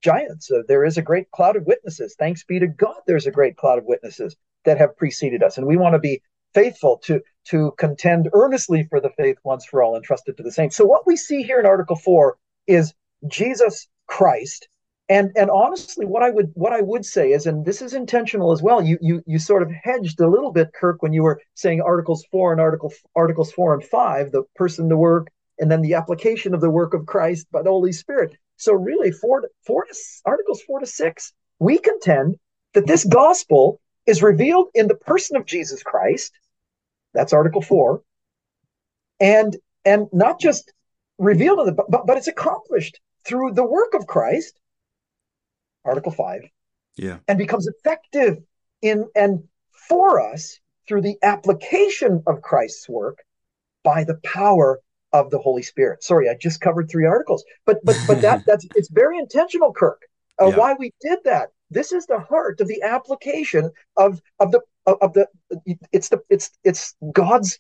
giants. Uh, there is a great cloud of witnesses. Thanks be to God, there's a great cloud of witnesses that have preceded us, and we want to be faithful to to contend earnestly for the faith once for all entrusted to the saints. So what we see here in Article 4 is Jesus Christ. And and honestly, what I would what I would say is, and this is intentional as well. You you you sort of hedged a little bit, Kirk, when you were saying Articles four and Article Articles four and five, the person, the work, and then the application of the work of Christ by the Holy Spirit. So really, four to, four to, Articles four to six, we contend that this gospel is revealed in the person of Jesus Christ. That's Article four, and and not just revealed in the but, but it's accomplished through the work of Christ, Article 5, yeah, and becomes effective in and for us through the application of Christ's work by the power of the Holy Spirit. Sorry, I just covered three articles, but but but that that's it's very intentional, Kirk. Uh, yeah. Why we did that? This is the heart of the application of of the of the it's the it's it's God's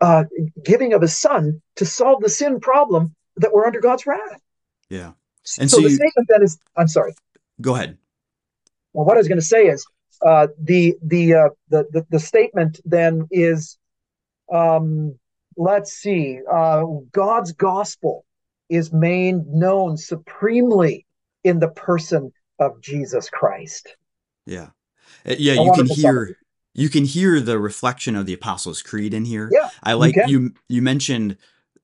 uh, giving of His Son to solve the sin problem that we're under God's wrath. Yeah. And so, so the you, statement then is, I'm sorry. Go ahead. Well, what I was going to say is uh, the, the, uh, the, the, the statement then is, um, let's see, uh, God's gospel is made known supremely in the person of Jesus Christ. Yeah. Uh, yeah, you can hear you can hear the reflection of the Apostles' Creed in here. Yeah, I like you. You, you mentioned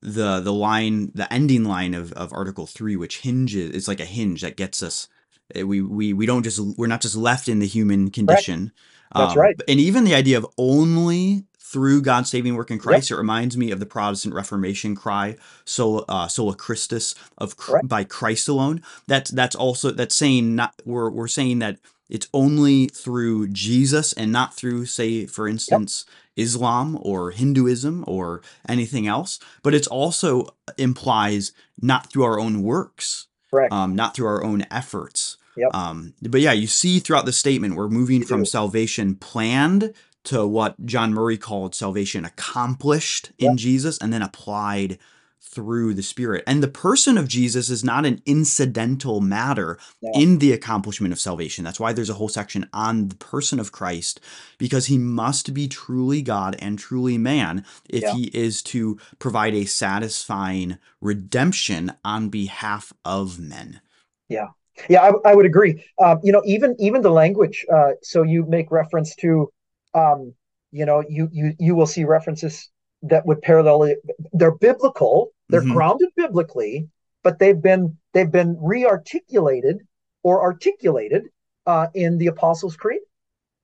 the the line the ending line of, of article 3 which hinges it's like a hinge that gets us we we we don't just we're not just left in the human condition right. that's um, right and even the idea of only through God's saving work in Christ, yep. it reminds me of the Protestant Reformation cry, "Sola, uh, sola Christus," of by Christ alone. That's that's also that's saying not we're we're saying that it's only through Jesus and not through, say, for instance, yep. Islam or Hinduism or anything else. But it also implies not through our own works, um, not through our own efforts. Yep. Um, but yeah, you see throughout the statement, we're moving you from do. salvation planned to what John Murray called salvation accomplished yep. in Jesus and then applied through the Spirit. And the person of Jesus is not an incidental matter yeah. in the accomplishment of salvation. That's why there's a whole section on the person of Christ, because he must be truly God and truly man if yeah. he is to provide a satisfying redemption on behalf of men. Yeah. Yeah, I, I would agree. Um, you know, even even the language. Uh, so you make reference to, um, you know, you you you will see references that would parallel. They're biblical, they're mm-hmm. grounded biblically, but they've been they've been re-articulated or articulated uh, in the Apostles' Creed.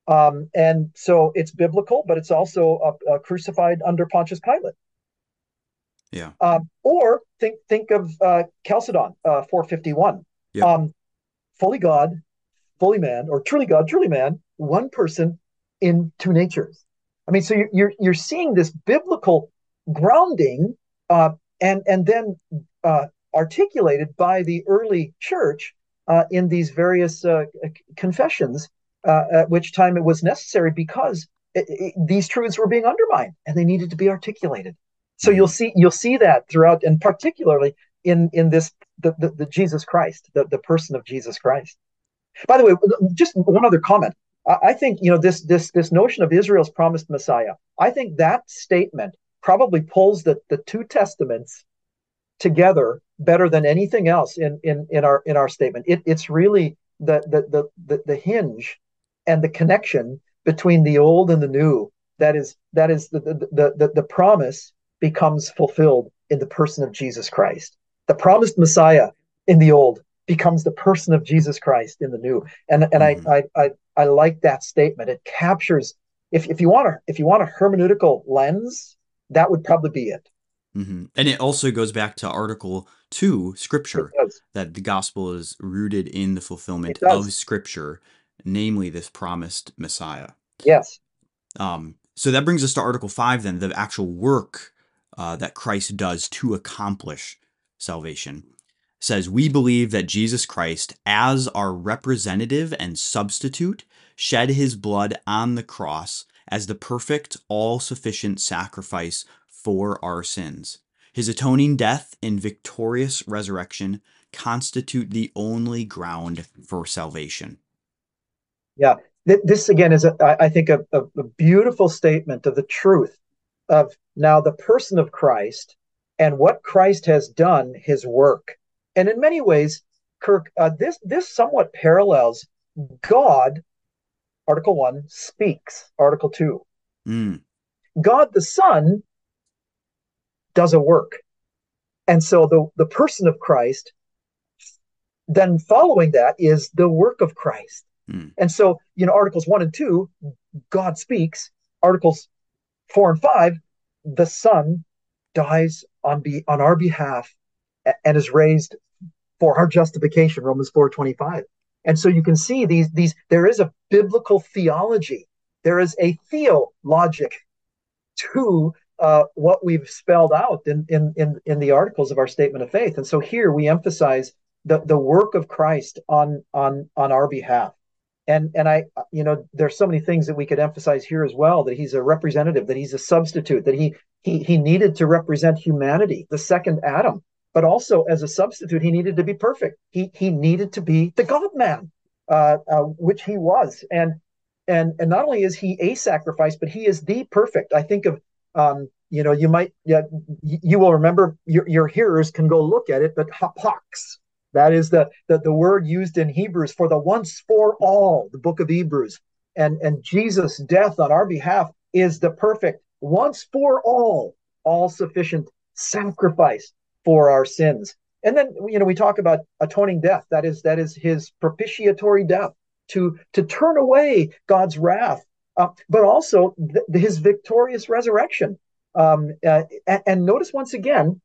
Um, and so it's biblical, but it's also uh, uh, crucified under Pontius Pilate. Yeah. Um, or think think of uh, Chalcedon uh, 451. Yep. Um, fully God, fully man, or truly God, truly man, one person in two natures. I mean, so you're you're, you're seeing this biblical grounding, uh, and and then uh, articulated by the early church uh, in these various uh, confessions, uh, at which time it was necessary because it, it, these truths were being undermined and they needed to be articulated. So you'll see you'll see that throughout, and particularly in in this the, the, the Jesus Christ, the, the person of Jesus Christ. By the way, just one other comment. I think you know this this this notion of Israel's promised Messiah. I think that statement probably pulls the the two testaments together better than anything else in in in our in our statement. It, it's really the, the the the hinge and the connection between the old and the new. That is that is the the, the, the promise becomes fulfilled in the person of Jesus Christ. The promised Messiah in the old becomes the person of Jesus Christ in the new. And and mm-hmm. I, I I I like that statement. It captures if if you want a if you want a hermeneutical lens, that would probably be it. Mm-hmm. And it also goes back to Article Two, Scripture, that the gospel is rooted in the fulfillment of Scripture, namely this promised Messiah. Yes. Um, so that brings us to Article Five, then the actual work uh, that Christ does to accomplish salvation says, We believe that Jesus Christ, as our representative and substitute, shed his blood on the cross as the perfect, all sufficient sacrifice for our sins. His atoning death and victorious resurrection constitute the only ground for salvation. Yeah, this again is, I think, a, a beautiful statement of the truth of now the person of Christ and what Christ has done, his work. And in many ways, Kirk, uh, this this somewhat parallels God. Article one speaks. Article two, Mm. God the Son does a work, and so the the person of Christ. Then following that is the work of Christ, Mm. and so you know articles one and two, God speaks. Articles four and five, the Son dies on be on our behalf and is raised for our justification romans 4.25 and so you can see these these there is a biblical theology. There is a theologic to uh, what we've spelled out in, in in in the articles of our statement of faith. And so here we emphasize the the work of christ on on on our behalf. And and i you know there's so many things that we could emphasize here as well that he's a representative that he's a substitute that he he he needed to represent humanity the second adam but also as a substitute he needed to be perfect. He he needed to be the god man uh, uh, which he was. And and and not only is he a sacrifice but he is the perfect. I think of um you know you might yeah you will remember your, your hearers can go look at it but hapax that is the, the the word used in hebrews for the once for all the book of hebrews. And and jesus death on our behalf is the perfect once for all all sufficient sacrifice for our sins. And then you know we talk about atoning death. That is that is his propitiatory death to to turn away god's wrath uh, but also th- his victorious resurrection. Um, uh, and, and, notice once again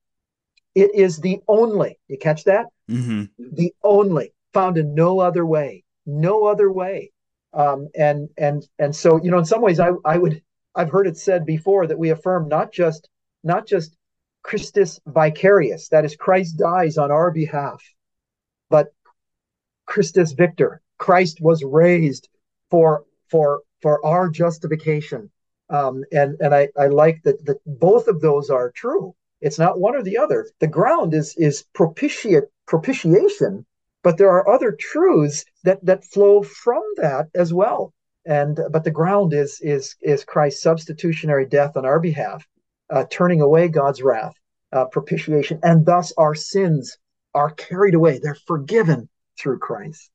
it is the only you catch that? Mm-hmm. the only found in no other way no other way. Um, and and and so you know in some ways i i would i've heard it said before that we affirm not just not just Christus vicarius, that is, Christ dies on our behalf, but Christus victor, Christ was raised for for for our justification. Um, and and I, I like that that both of those are true. It's not one or the other. The ground is is propitiate propitiation, but there are other truths that that flow from that as well. And but the ground is is is Christ's substitutionary death on our behalf uh, turning away God's wrath, uh, propitiation, and thus our sins are carried away. They're forgiven through Christ.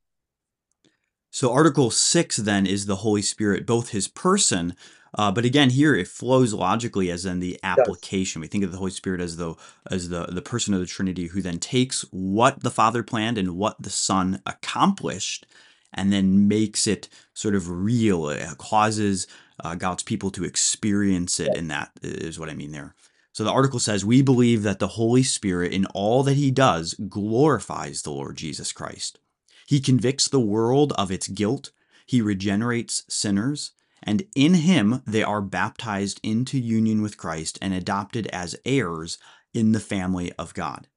So, Article 6 then is the Holy Spirit, both his person, uh, but again, here it flows logically as in the application. We think of the Holy Spirit as the as the the person of the Trinity who then takes what the Father planned and what the Son accomplished, and then makes it sort of real. It causes uh, God's people to experience it, and that is what I mean there. So the article says, We believe that the Holy Spirit, in all that he does, glorifies the Lord Jesus Christ. He convicts the world of its guilt, he regenerates sinners, and in him they are baptized into union with Christ and adopted as heirs in the family of God.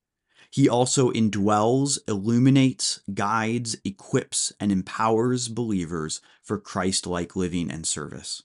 He also indwells, illuminates, guides, equips, and empowers believers for Christ like living and service.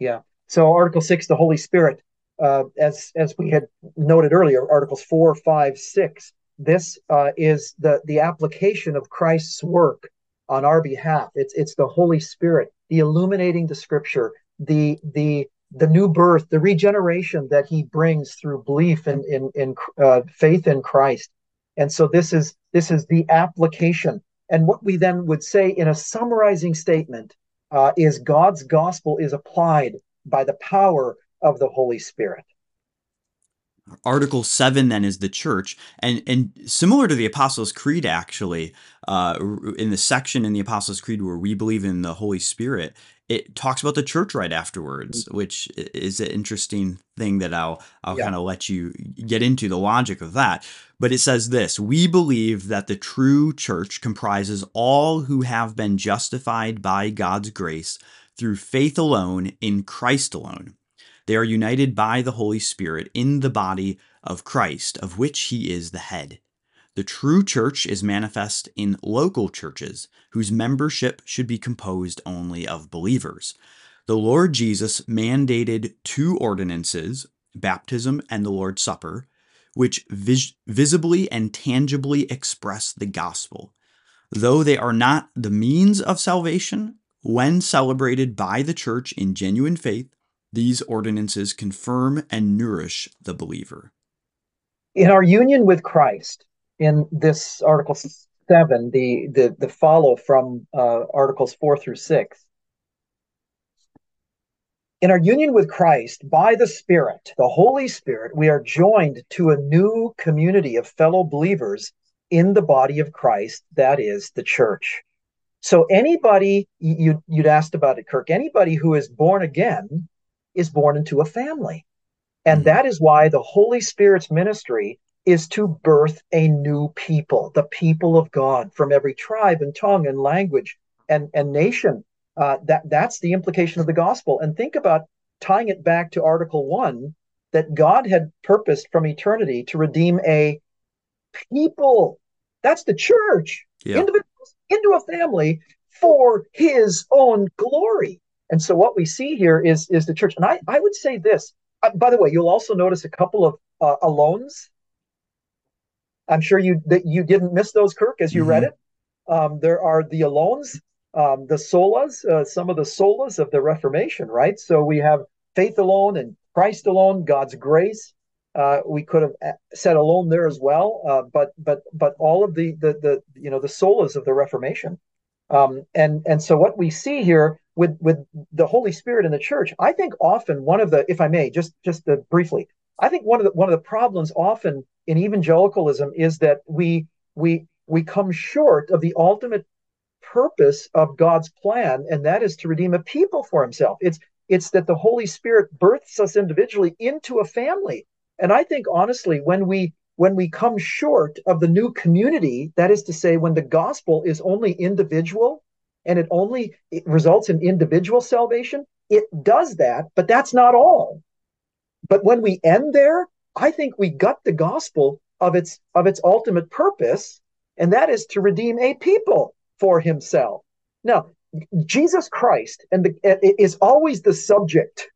Yeah. So Article six, the Holy Spirit, uh, as as we had noted earlier, Articles four, five, six. This uh, is the the application of Christ's work on our behalf. It's it's the Holy Spirit, the illuminating the Scripture, the the the new birth, the regeneration that He brings through belief in in, in uh, faith in Christ. And so this is this is the application. And what we then would say in a summarizing statement uh, is God's gospel is applied by the power of the Holy Spirit. Article 7 then is the church. And, and similar to the Apostles' Creed, actually, uh, in the section in the Apostles' Creed where we believe in the Holy Spirit, it talks about the church right afterwards, mm-hmm. which is an interesting thing that I'll, I'll yeah. kind of let you get into the logic of that. But it says this We believe that the true church comprises all who have been justified by God's grace through faith alone in Christ alone. They are united by the Holy Spirit in the body of Christ, of which he is the head. The true church is manifest in local churches, whose membership should be composed only of believers. The Lord Jesus mandated two ordinances, baptism and the Lord's Supper, which vis- visibly and tangibly express the gospel. Though they are not the means of salvation, when celebrated by the church in genuine faith, These ordinances confirm and nourish the believer. In our union with Christ, in this Article 7, the, the, the follow from uh, Articles 4 through 6, in our union with Christ, by the Spirit, the Holy Spirit, we are joined to a new community of fellow believers in the body of Christ, that is the church. So anybody you you'd asked about it, Kirk, anybody who is born again is born into a family. And mm-hmm. that is why the Holy Spirit's ministry is to birth a new people, the people of God from every tribe and tongue and language and, and nation. Uh, that that's the implication of the gospel. And think about tying it back to Article One, that God had purposed from eternity to redeem a people. That's the church, yeah. individuals into a family for His own glory. And so what we see here is is the church. And I I would say this. Uh, by the way, you'll also notice a couple of uh, alones. I'm sure you that you didn't miss those, Kirk, as you mm-hmm. read it. Um, there are the alones um, the solas, uh, some of the solas of the Reformation, right? So we have faith alone and Christ alone, God's grace. Uh, we could have uh, said alone there as well, uh, but but but all of the the the you know the solas of the Reformation, um, and and so what we see here with with the Holy Spirit in the church, I think often one of the, if I may, just just uh, briefly, I think one of the one of the problems often in evangelicalism is that we we we come short of the ultimate purpose of God's plan, and that is to redeem a people for himself. It's it's that the Holy Spirit births us individually into a family. And I think honestly, when we when we come short of the new community, that is to say, when the gospel is only individual and it only it results in individual salvation, it does that, but that's not all. But when we end there, I think we gut the gospel of its of its ultimate purpose, and that is to redeem a people for himself. Now, Jesus Christ and the, is always the subject.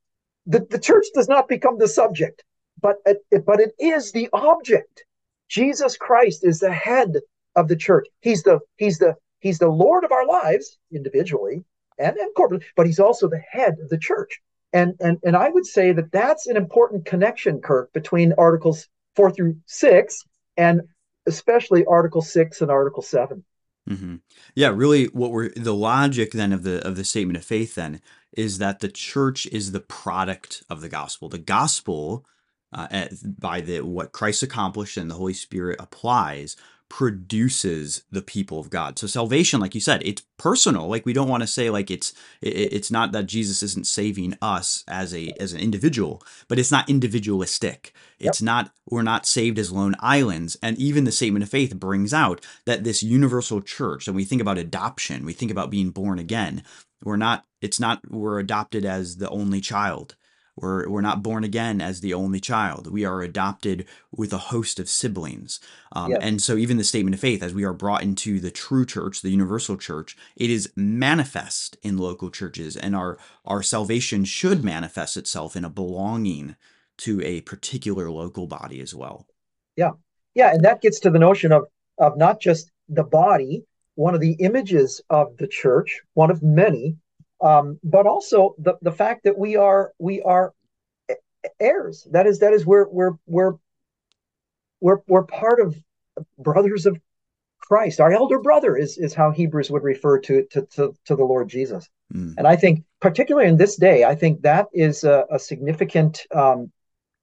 The, the church does not become the subject, but it, but it is the object. Jesus Christ is the head of the church. He's the he's the he's the Lord of our lives individually and, and corporately, but he's also the head of the church. And and and I would say that that's an important connection, Kirk, between Articles four through six and especially Article six and Article seven. Mm-hmm. Yeah, really, what we're the logic then of the of the statement of faith then is that the church is the product of the gospel. The gospel, uh, at, by the what Christ accomplished and the Holy Spirit applies, produces the people of God. So salvation, like you said, it's personal. Like we don't want to say like it's it's not that Jesus isn't saving us as a as an individual, but it's not individualistic. It's yep. not we're not saved as lone islands. And even the statement of faith brings out that this universal church, and we think about adoption, we think about being born again. We're not it's not we're adopted as the only child. We're, we're not born again as the only child. We are adopted with a host of siblings. Um, yep. And so, even the statement of faith, as we are brought into the true church, the universal church, it is manifest in local churches. And our, our salvation should manifest itself in a belonging to a particular local body as well. Yeah. Yeah. And that gets to the notion of, of not just the body, one of the images of the church, one of many, um, but also the, the fact that we are we are heirs. That is that is we're we're we're we're we're part of brothers of Christ. Our elder brother is is how Hebrews would refer to to to, to the Lord Jesus. Mm. And I think particularly in this day, I think that is a, a significant um,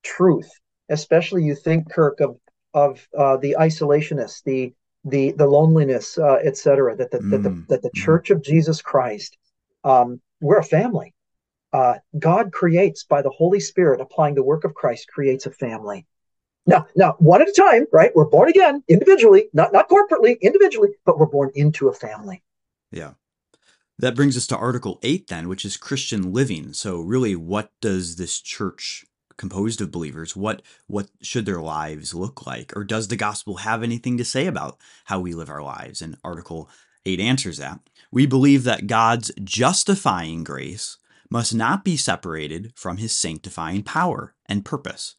truth. Especially you think Kirk of of uh, the isolationists, the the the loneliness, uh, etc. That the, mm. that the that the mm. Church of Jesus Christ um, we're a family. Uh, God creates by the Holy Spirit applying the work of Christ creates a family. Now, now, one at a time, right? We're born again individually, not not corporately, individually, but we're born into a family. Yeah. That brings us to Article 8 then, which is Christian living. So really what does this church composed of believers, what what should their lives look like? Or does the gospel have anything to say about how we live our lives? And Article 8 answers that. We believe that God's justifying grace must not be separated from his sanctifying power and purpose.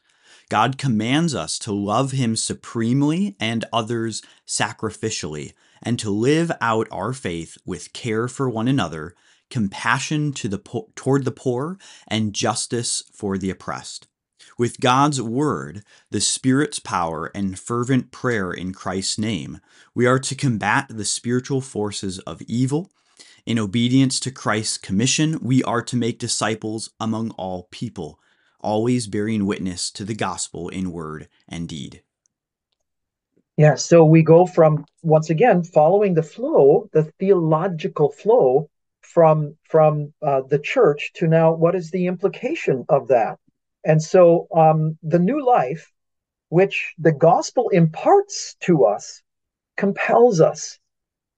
God commands us to love him supremely and others sacrificially, and to live out our faith with care for one another, compassion to the po- toward the poor, and justice for the oppressed. With God's word, the Spirit's power, and fervent prayer in Christ's name, we are to combat the spiritual forces of evil. In obedience to Christ's commission, we are to make disciples among all people, always bearing witness to the gospel in word and deed. Yeah, so we go from once again following the flow, the theological flow from from uh, the church to now what is the implication of that? And so um, the new life, which the gospel imparts to us, compels us.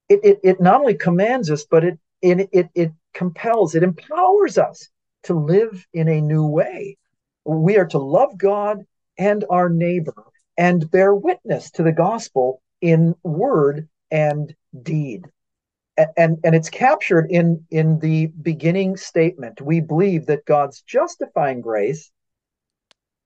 It, it, it not only commands us, but it, it, it, it compels, it empowers us to live in a new way. We are to love God and our neighbor and bear witness to the gospel in word and deed. And, and it's captured in, in the beginning statement. We believe that God's justifying grace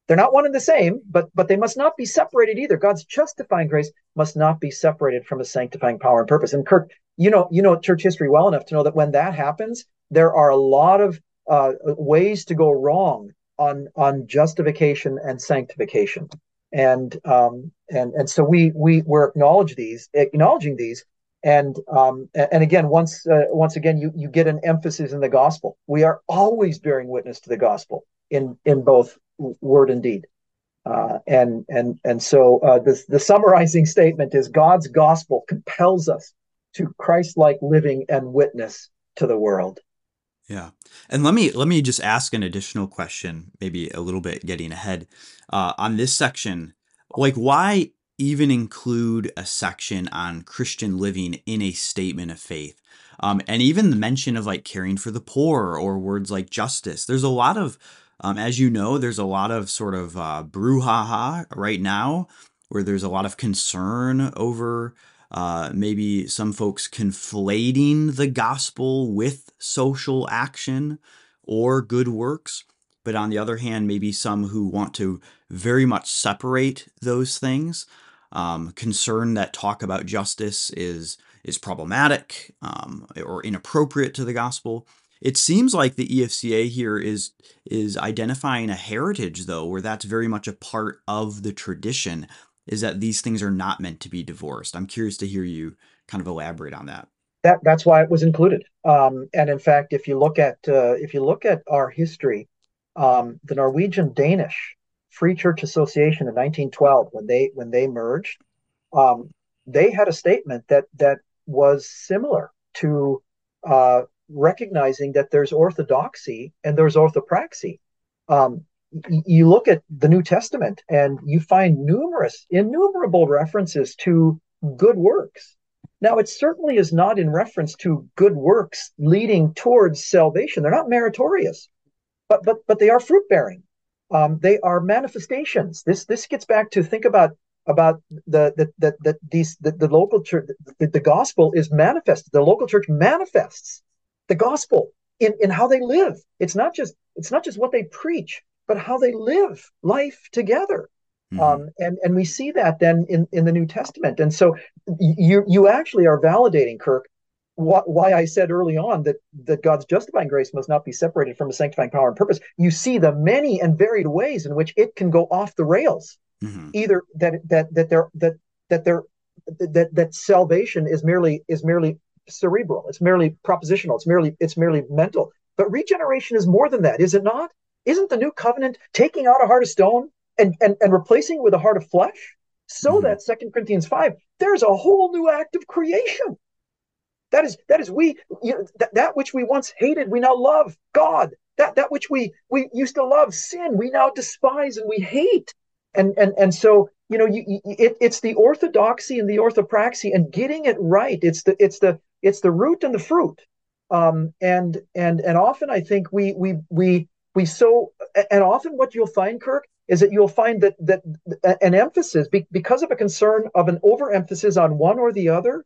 they're not one and the same, but but they must not be separated either. God's justifying grace must not be separated from his sanctifying power and purpose. And Kirk, you know you know church history well enough to know that when that happens, there are a lot of uh, ways to go wrong on on justification and sanctification. And um, and and so we we we're acknowledge these acknowledging these and um, and again once uh, once again you you get an emphasis in the gospel we are always bearing witness to the gospel in in both word and deed. Uh, and and and so uh, the the summarizing statement is God's gospel compels us to Christ-like living and witness to the world. Yeah, and let me let me just ask an additional question, maybe a little bit getting ahead uh, on this section. Like, why even include a section on Christian living in a statement of faith? Um, and even the mention of like caring for the poor or words like justice. There's a lot of um, as you know, there's a lot of sort of uh, brouhaha right now where there's a lot of concern over uh, maybe some folks conflating the gospel with social action or good works. But on the other hand, maybe some who want to very much separate those things. Um, concern that talk about justice is is problematic um, or inappropriate to the gospel. It seems like the EFCA here is is identifying a heritage though, where that's very much a part of the tradition. Is that these things are not meant to be divorced? I'm curious to hear you kind of elaborate on that. That that's why it was included. Um, and in fact, if you look at uh, if you look at our history, um, the Norwegian Danish Free Church Association in 1912, when they when they merged, um, they had a statement that that was similar to uh, recognizing that there's orthodoxy and there's orthopraxy. Um, y- you look at the New Testament and you find numerous, innumerable references to good works. Now, it certainly is not in reference to good works leading towards salvation. They're not meritorious, but but but they are fruit bearing. Um, they are manifestations. This this gets back to think about about the the the, the these the, the local church the, the gospel is manifested. The local church manifests the gospel in, in how they live. It's not just it's not just what they preach, but how they live life together. Mm-hmm. Um, and and we see that then in, in the New Testament. And so you you actually are validating, Kirk, wh- why I said early on that that God's justifying grace must not be separated from His sanctifying power and purpose. You see the many and varied ways in which it can go off the rails. Mm-hmm. Either that that that there that that there that that salvation is merely is merely cerebral. It's merely propositional. It's merely it's merely mental. But regeneration is more than that, is it not? Isn't the new covenant taking out a heart of stone and and, and replacing it with a heart of flesh? So mm-hmm. that Second Corinthians 5, there's a whole new act of creation. That is that is we you know, that, that which we once hated, we now love. God. That that which we we used to love, sin, we now despise and we hate. And and and so you know you, you, it, it's the orthodoxy and the orthopraxy and getting it right it's the it's the it's the root and the fruit. Um, and and and often I think we we we we so and often what you'll find, Kirk, is that you'll find that that an emphasis because of a concern of an overemphasis on one or the other,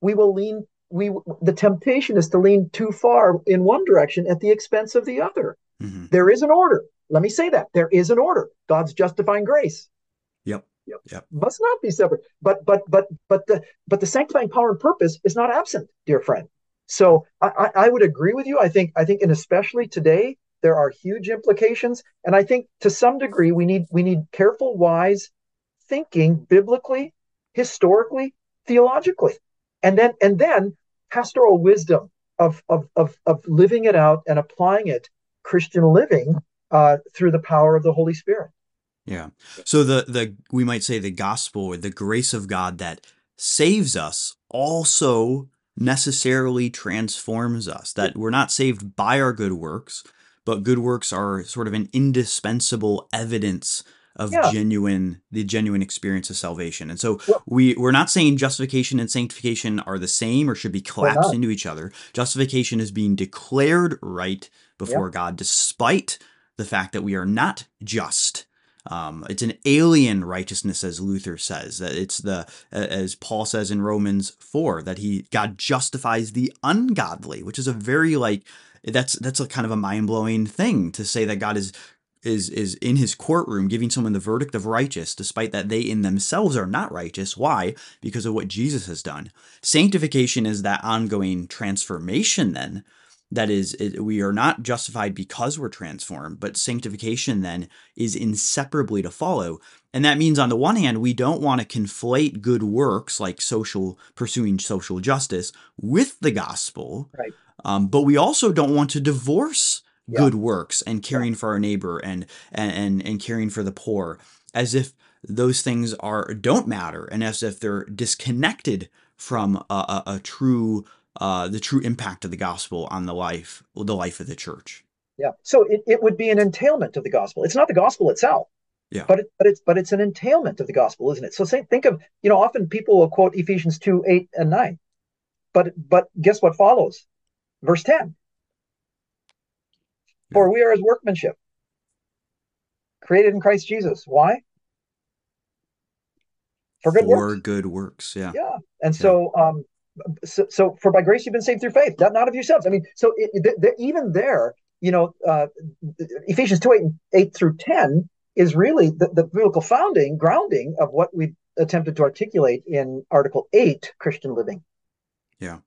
we will lean we the temptation is to lean too far in one direction at the expense of the other. Mm-hmm. There is an order. Let me say that there is an order. God's justifying grace. Yep. Must not be separate. But but but but the but the sanctifying power and purpose is not absent, dear friend. So I, I would agree with you. I think I think, and especially today, there are huge implications. And I think to some degree we need we need careful, wise thinking biblically, historically, theologically. And then and then pastoral wisdom of of of, of living it out and applying it, Christian living uh, through the power of the Holy Spirit. Yeah. So the the we might say the gospel or the grace of God that saves us also necessarily transforms us. That we're not saved by our good works, but good works are sort of an indispensable evidence of yeah. genuine the genuine experience of salvation. And so well, we we're not saying justification and sanctification are the same or should be collapsed into each other. Justification is being declared right before yeah. God despite the fact that we are not just. Um, it's an alien righteousness, as Luther says. That it's the as Paul says in Romans four that he God justifies the ungodly, which is a very like that's that's a kind of a mind blowing thing to say that God is is is in his courtroom giving someone the verdict of righteous despite that they in themselves are not righteous why because of what jesus has done sanctification is that ongoing transformation then that is it, we are not justified because we're transformed but sanctification then is inseparably to follow and that means on the one hand we don't want to conflate good works like social pursuing social justice with the gospel right um, but we also don't want to divorce yeah. good works and caring yeah. for our neighbor and, and and and caring for the poor as if those things are don't matter and as if they're disconnected from a, a, a true uh, the true impact of the gospel on the life the life of the church yeah so it, it would be an entailment of the gospel it's not the gospel itself yeah. But it, but it's but it's an entailment of the gospel, isn't it? So say think of you know often people will quote Ephesians two eight and nine, but but guess what follows? Verse ten. For we are his workmanship, created in Christ Jesus. Why? For good for works. good works. Yeah. Yeah. And yeah. so, um, so, so, for by grace you've been saved through faith, not, not of yourselves. I mean, so it, the, the, even there, you know, uh, Ephesians 2 8, 8 through 10 is really the, the biblical founding, grounding of what we've attempted to articulate in Article 8, Christian living. Yeah.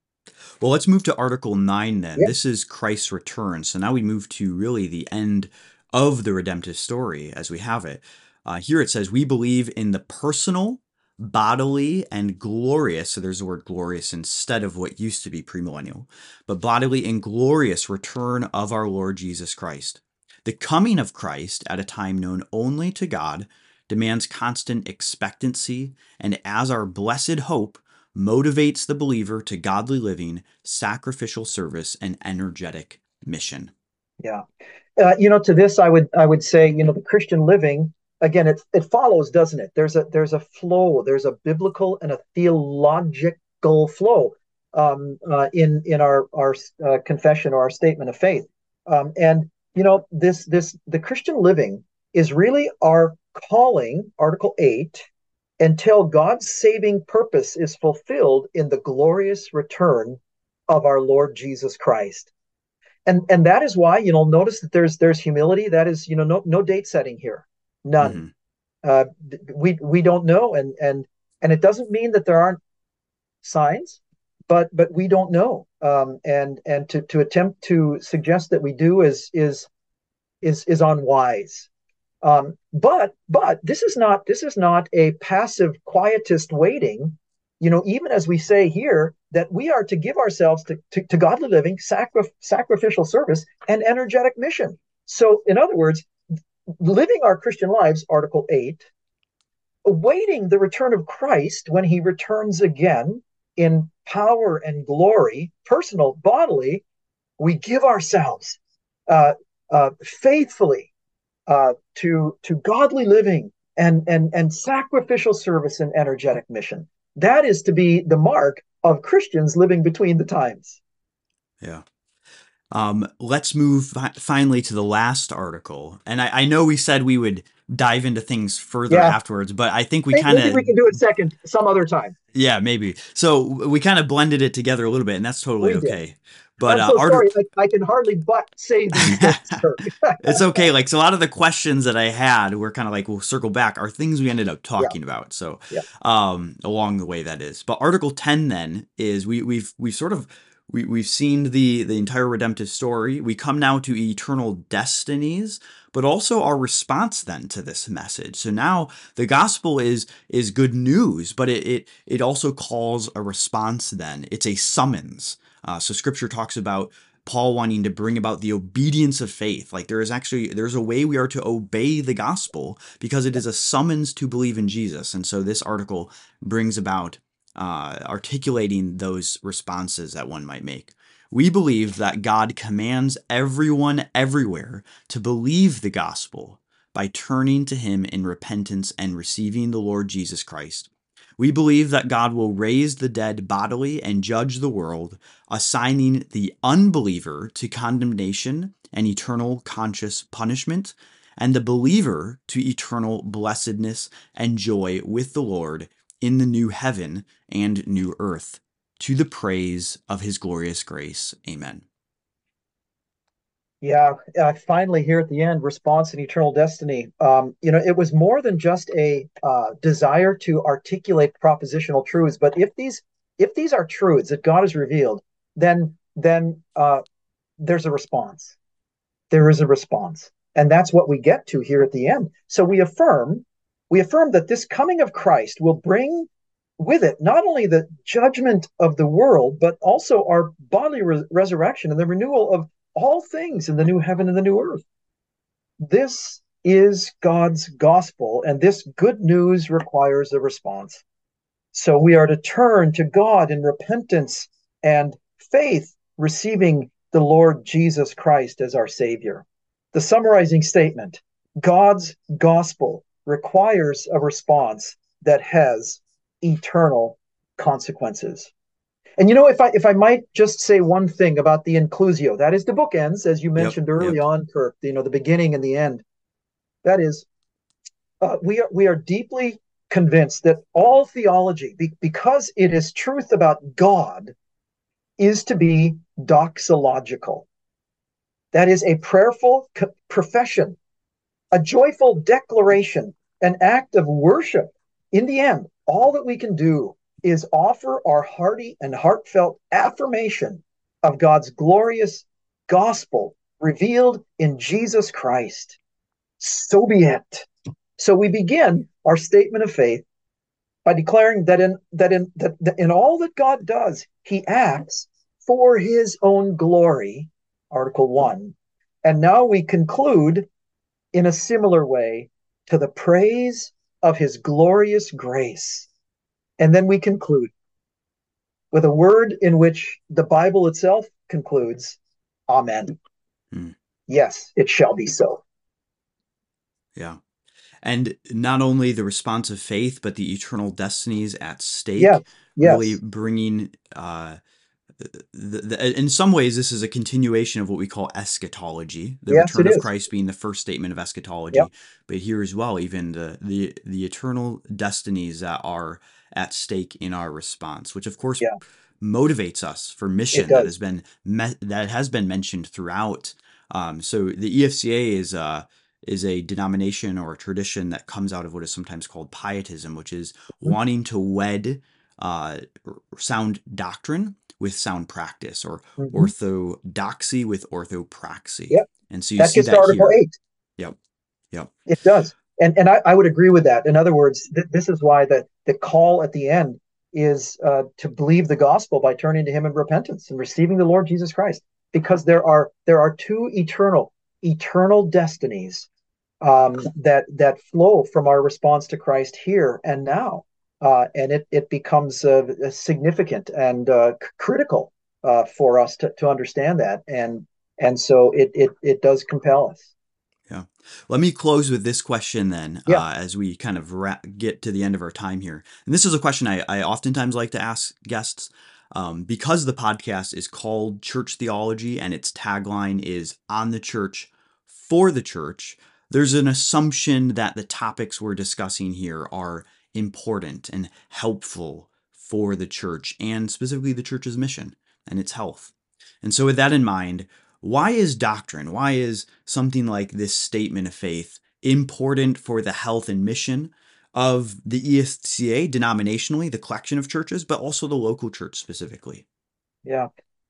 Well, let's move to Article 9 then. This is Christ's return. So now we move to really the end of the redemptive story as we have it. Uh, here it says, We believe in the personal, bodily, and glorious. So there's the word glorious instead of what used to be premillennial, but bodily and glorious return of our Lord Jesus Christ. The coming of Christ at a time known only to God demands constant expectancy, and as our blessed hope, motivates the believer to godly living, sacrificial service, and energetic mission. Yeah. Uh, you know, to this, I would I would say, you know, the Christian living again, it it follows, doesn't it? There's a there's a flow, there's a biblical and a theological flow um, uh, in in our our uh, confession or our statement of faith, um, and you know, this this the Christian living is really our calling, Article Eight, until God's saving purpose is fulfilled in the glorious return of our Lord Jesus Christ. And and that is why, you know, notice that there's there's humility. That is, you know, no no date setting here. None. Mm-hmm. Uh, we we don't know and and and it doesn't mean that there aren't signs, but but we don't know. Um, and and to to attempt to suggest that we do is is is is unwise. Um, but but this is not this is not a passive quietist waiting. You know, even as we say here that we are to give ourselves to, to, to godly living, sacri- sacrificial service, and energetic mission. So, in other words, living our Christian lives, Article 8, awaiting the return of Christ when he returns again in power and glory, personal, bodily, we give ourselves uh, uh, faithfully uh, to to godly living and and and sacrificial service and energetic mission. That is to be the mark of Christians living between the times. Yeah. Um, let's move fi- finally to the last article, and I, I, know we said we would dive into things further yeah. afterwards, but I think we kind of we can do it second some other time. Yeah, maybe. So we kind of blended it together a little bit, and that's totally we okay. Did. But I'm uh, so uh, sorry, I, I, can hardly but say these it's okay. Like so a lot of the questions that I had were kind of like we'll circle back are things we ended up talking yeah. about. So yeah. um, along the way that is. But Article 10 then is we we've we've sort of we, we've seen the the entire redemptive story. We come now to eternal destinies but also our response then to this message. So now the gospel is is good news but it it, it also calls a response then. It's a summons. Uh, so scripture talks about paul wanting to bring about the obedience of faith. Like there is actually there's a way we are to obey the gospel because it is a summons to believe in jesus. And so this article brings about uh, articulating those responses that one might make. We believe that God commands everyone everywhere to believe the gospel by turning to Him in repentance and receiving the Lord Jesus Christ. We believe that God will raise the dead bodily and judge the world, assigning the unbeliever to condemnation and eternal conscious punishment, and the believer to eternal blessedness and joy with the Lord in the new heaven and new earth, to the praise of his glorious grace. Amen. Yeah, uh, finally, here at the end, response and eternal destiny. Um, you know, it was more than just a uh, desire to articulate propositional truths, but if these if these are truths that God has revealed, then then uh, there's a response. There is a response, and that's what we get to here at the end. So we affirm we affirm that this coming of Christ will bring with it not only the judgment of the world, but also our bodily re- resurrection and the renewal of all things in the new heaven and the new earth. This is God's gospel, and this good news requires a response. So we are to turn to God in repentance and faith, receiving the Lord Jesus Christ as our Savior. The summarizing statement God's gospel requires a response that has eternal consequences. And you know, if I if I might just say one thing about the inclusio, that is the bookends, as you mentioned yep, early yep. on, Kirk. You know, the beginning and the end. That is, uh, we are we are deeply convinced that all theology, be, because it is truth about God, is to be doxological. That is a prayerful co- profession, a joyful declaration, an act of worship. In the end, all that we can do is offer our hearty and heartfelt affirmation of God's glorious gospel revealed in Jesus Christ. So be it. So we begin our statement of faith by declaring that in that in that, that in all that God does, he acts for his own glory, article 1. And now we conclude in a similar way to the praise of his glorious grace and then we conclude with a word in which the Bible itself concludes Amen. Hmm. Yes, it shall be so. Yeah. And not only the response of faith, but the eternal destinies at stake. Yeah. Yes. Really bringing uh, the, the, in some ways, this is a continuation of what we call eschatology, the yes, return of. Christ being the first statement of eschatology. Yep. But here as well, even the, the the eternal destinies that are at stake in our response, which of course yeah. motivates us for mission that has been me- that has been mentioned throughout. Um, so the EFCA is uh, is a denomination or a tradition that comes out of what is sometimes called pietism, which is mm-hmm. wanting to wed uh, sound doctrine with sound practice, or mm-hmm. orthodoxy with orthopraxy. Yep. And so you that see gets that Article here. Eight. Yep. Yep. It does and and I, I, would agree with that. In other words, th- this is why the the call at the end is uh, to believe the gospel by turning to Him in repentance and receiving the Lord Jesus Christ, because there are there are two eternal eternal destinies um, that that flow from our response to Christ here and now, uh, and it it becomes uh, significant and uh, c- critical uh, for us to to understand that, and and so it it it does compel us. Yeah. Let me close with this question then, yeah. uh, as we kind of get to the end of our time here. And this is a question I, I oftentimes like to ask guests. Um, because the podcast is called Church Theology and its tagline is On the Church for the Church, there's an assumption that the topics we're discussing here are important and helpful for the church and specifically the church's mission and its health. And so, with that in mind, why is doctrine, why is something like this statement of faith important for the health and mission of the EFCA denominationally, the collection of churches, but also the local church specifically? Yeah.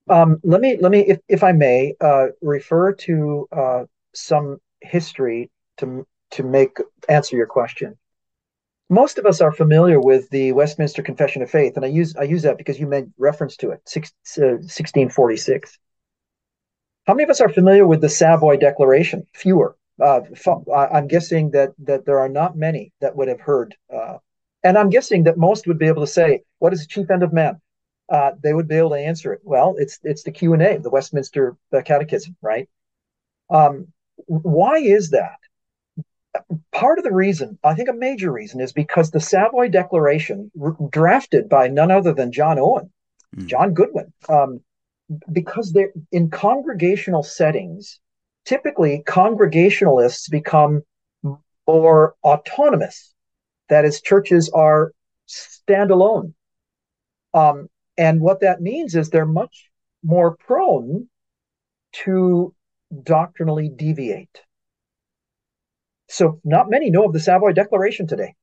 Um, let me let me if if I may uh, refer to uh, some history to to make answer your question. Most of us are familiar with the Westminster Confession of Faith, and I use I use that because you made reference to it, six, uh, 1646. How many of us are familiar with the Savoy Declaration? Fewer. Uh, I'm guessing that that there are not many that would have heard, uh, and I'm guessing that most would be able to say, "What is the chief end of man?" Uh, they would be able to answer it. Well, it's it's the Q and A, the Westminster uh, Catechism, right? Um, why is that? Part of the reason, I think, a major reason, is because the Savoy Declaration, r- drafted by none other than John Owen, mm. John Goodwin, um, because they're in congregational settings. Typically, congregationalists become more autonomous. That is, churches are standalone. Um, and what that means is they're much more prone to doctrinally deviate. So not many know of the Savoy Declaration today.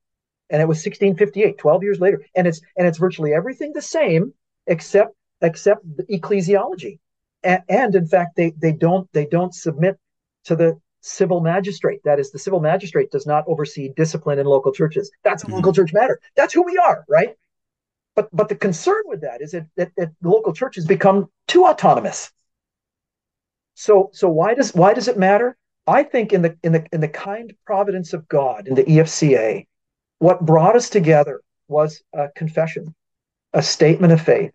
And it was 1658, 12 years later. And it's and it's virtually everything the same except except the ecclesiology. And, and in fact, they they don't they don't submit to the civil magistrate. That is, the civil magistrate does not oversee discipline in local churches. That's a mm-hmm. local church matter. That's who we are, right? But but the concern with that is that, that, that local churches become too autonomous. So so why does why does it matter? I think in the in the in the kind providence of God in the EFCA, what brought us together was a confession, a statement of faith,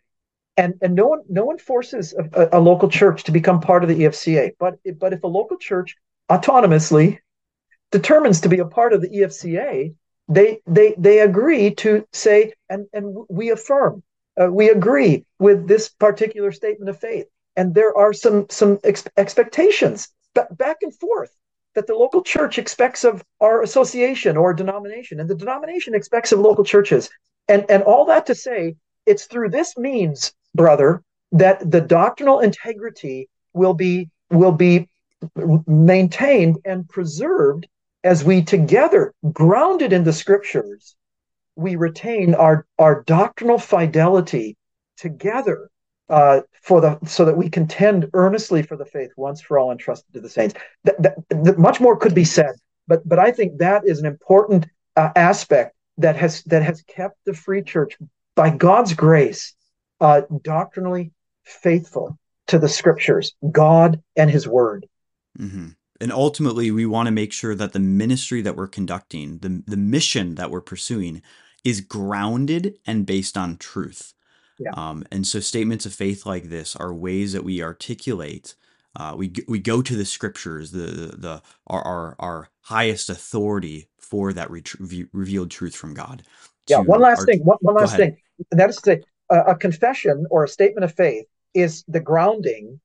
and and no one no one forces a, a, local church to become part of the EFCA. But but if a local church autonomously determines to be a part of the EFCA, they they they agree to say and and we affirm uh, we agree with this particular statement of faith and there are some some ex- expectations b- back and forth that the local church expects of our association or denomination and the denomination expects of local churches. And and all that to say it's through this means brother that the doctrinal integrity will be will be maintained and preserved as we together, grounded in the scriptures, we retain our, our doctrinal fidelity together uh, for the so that we contend earnestly for the faith once for all entrusted to the saints. That, that, that much more could be said, but but I think that is an important uh, aspect that has that has kept the free church by God's grace uh, doctrinally faithful to the scriptures, God and His Word. Mm-hmm and ultimately we want to make sure that the ministry that we're conducting the, the mission that we're pursuing is grounded and based on truth yeah. um, and so statements of faith like this are ways that we articulate uh, we, we go to the scriptures the, the, the our, our, our highest authority for that re- revealed truth from god yeah one last art- thing one, one last thing and that is to say a, a confession or a statement of faith is the grounding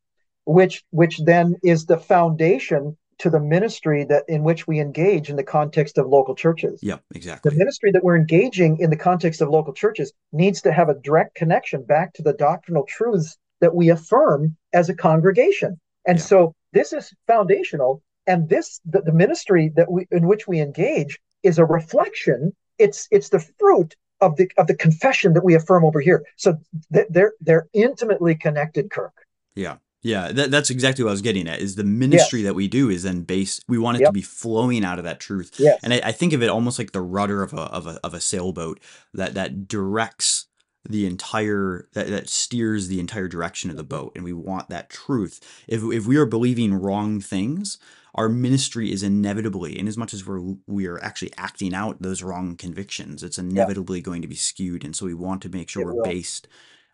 which which then is the foundation to the ministry that in which we engage in the context of local churches. Yeah, exactly. The ministry that we're engaging in the context of local churches needs to have a direct connection back to the doctrinal truths that we affirm as a congregation. And yeah. so this is foundational and this the, the ministry that we in which we engage is a reflection it's it's the fruit of the of the confession that we affirm over here. So th- they're they're intimately connected, Kirk. Yeah. Yeah, that, that's exactly what I was getting at. Is the ministry that we do is then based. We want it yep. to be flowing out of that truth. Yes. and I, I, think of it almost like the rudder of a of a of a sailboat that that directs the entire that, that steers the entire direction of the boat. And we want that truth. If if we are believing wrong things, our ministry is inevitably, in as much as we're we are actually acting out those wrong convictions, it's inevitably yep. going to be skewed. And so we want to make sure it we're will. based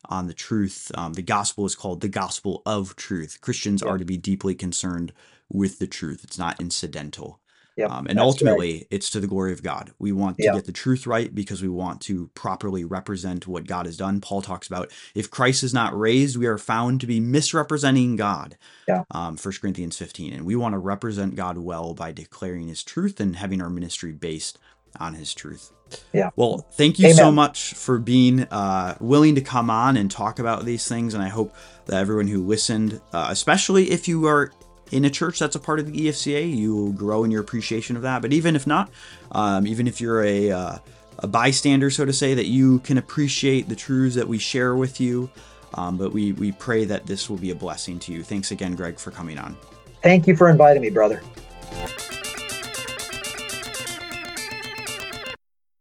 on the truth. Um, the gospel is called the gospel of truth. Christians yeah. are to be deeply concerned with the truth. It's not incidental. Yep, um, and ultimately, right. it's to the glory of God. We want to get the truth right because we want to properly represent what God has done. Paul talks about if Christ is not raised, we are found to be misrepresenting God. Yeah. Um, 1 Corinthians 15. And we want to represent God well by declaring his truth and having our ministry based on his truth. Yeah. Well, thank you Amen. so much for being uh, willing to come on and talk about these things. And I hope that everyone who listened, uh, especially if you are in a church that's a part of the EFCA, you will grow in your appreciation of that. But even if not, um, even if you're a, uh, a bystander, so to say, that you can appreciate the truths that we share with you. Um, but we, we pray that this will be a blessing to you. Thanks again, Greg, for coming on. Thank you for inviting me, brother.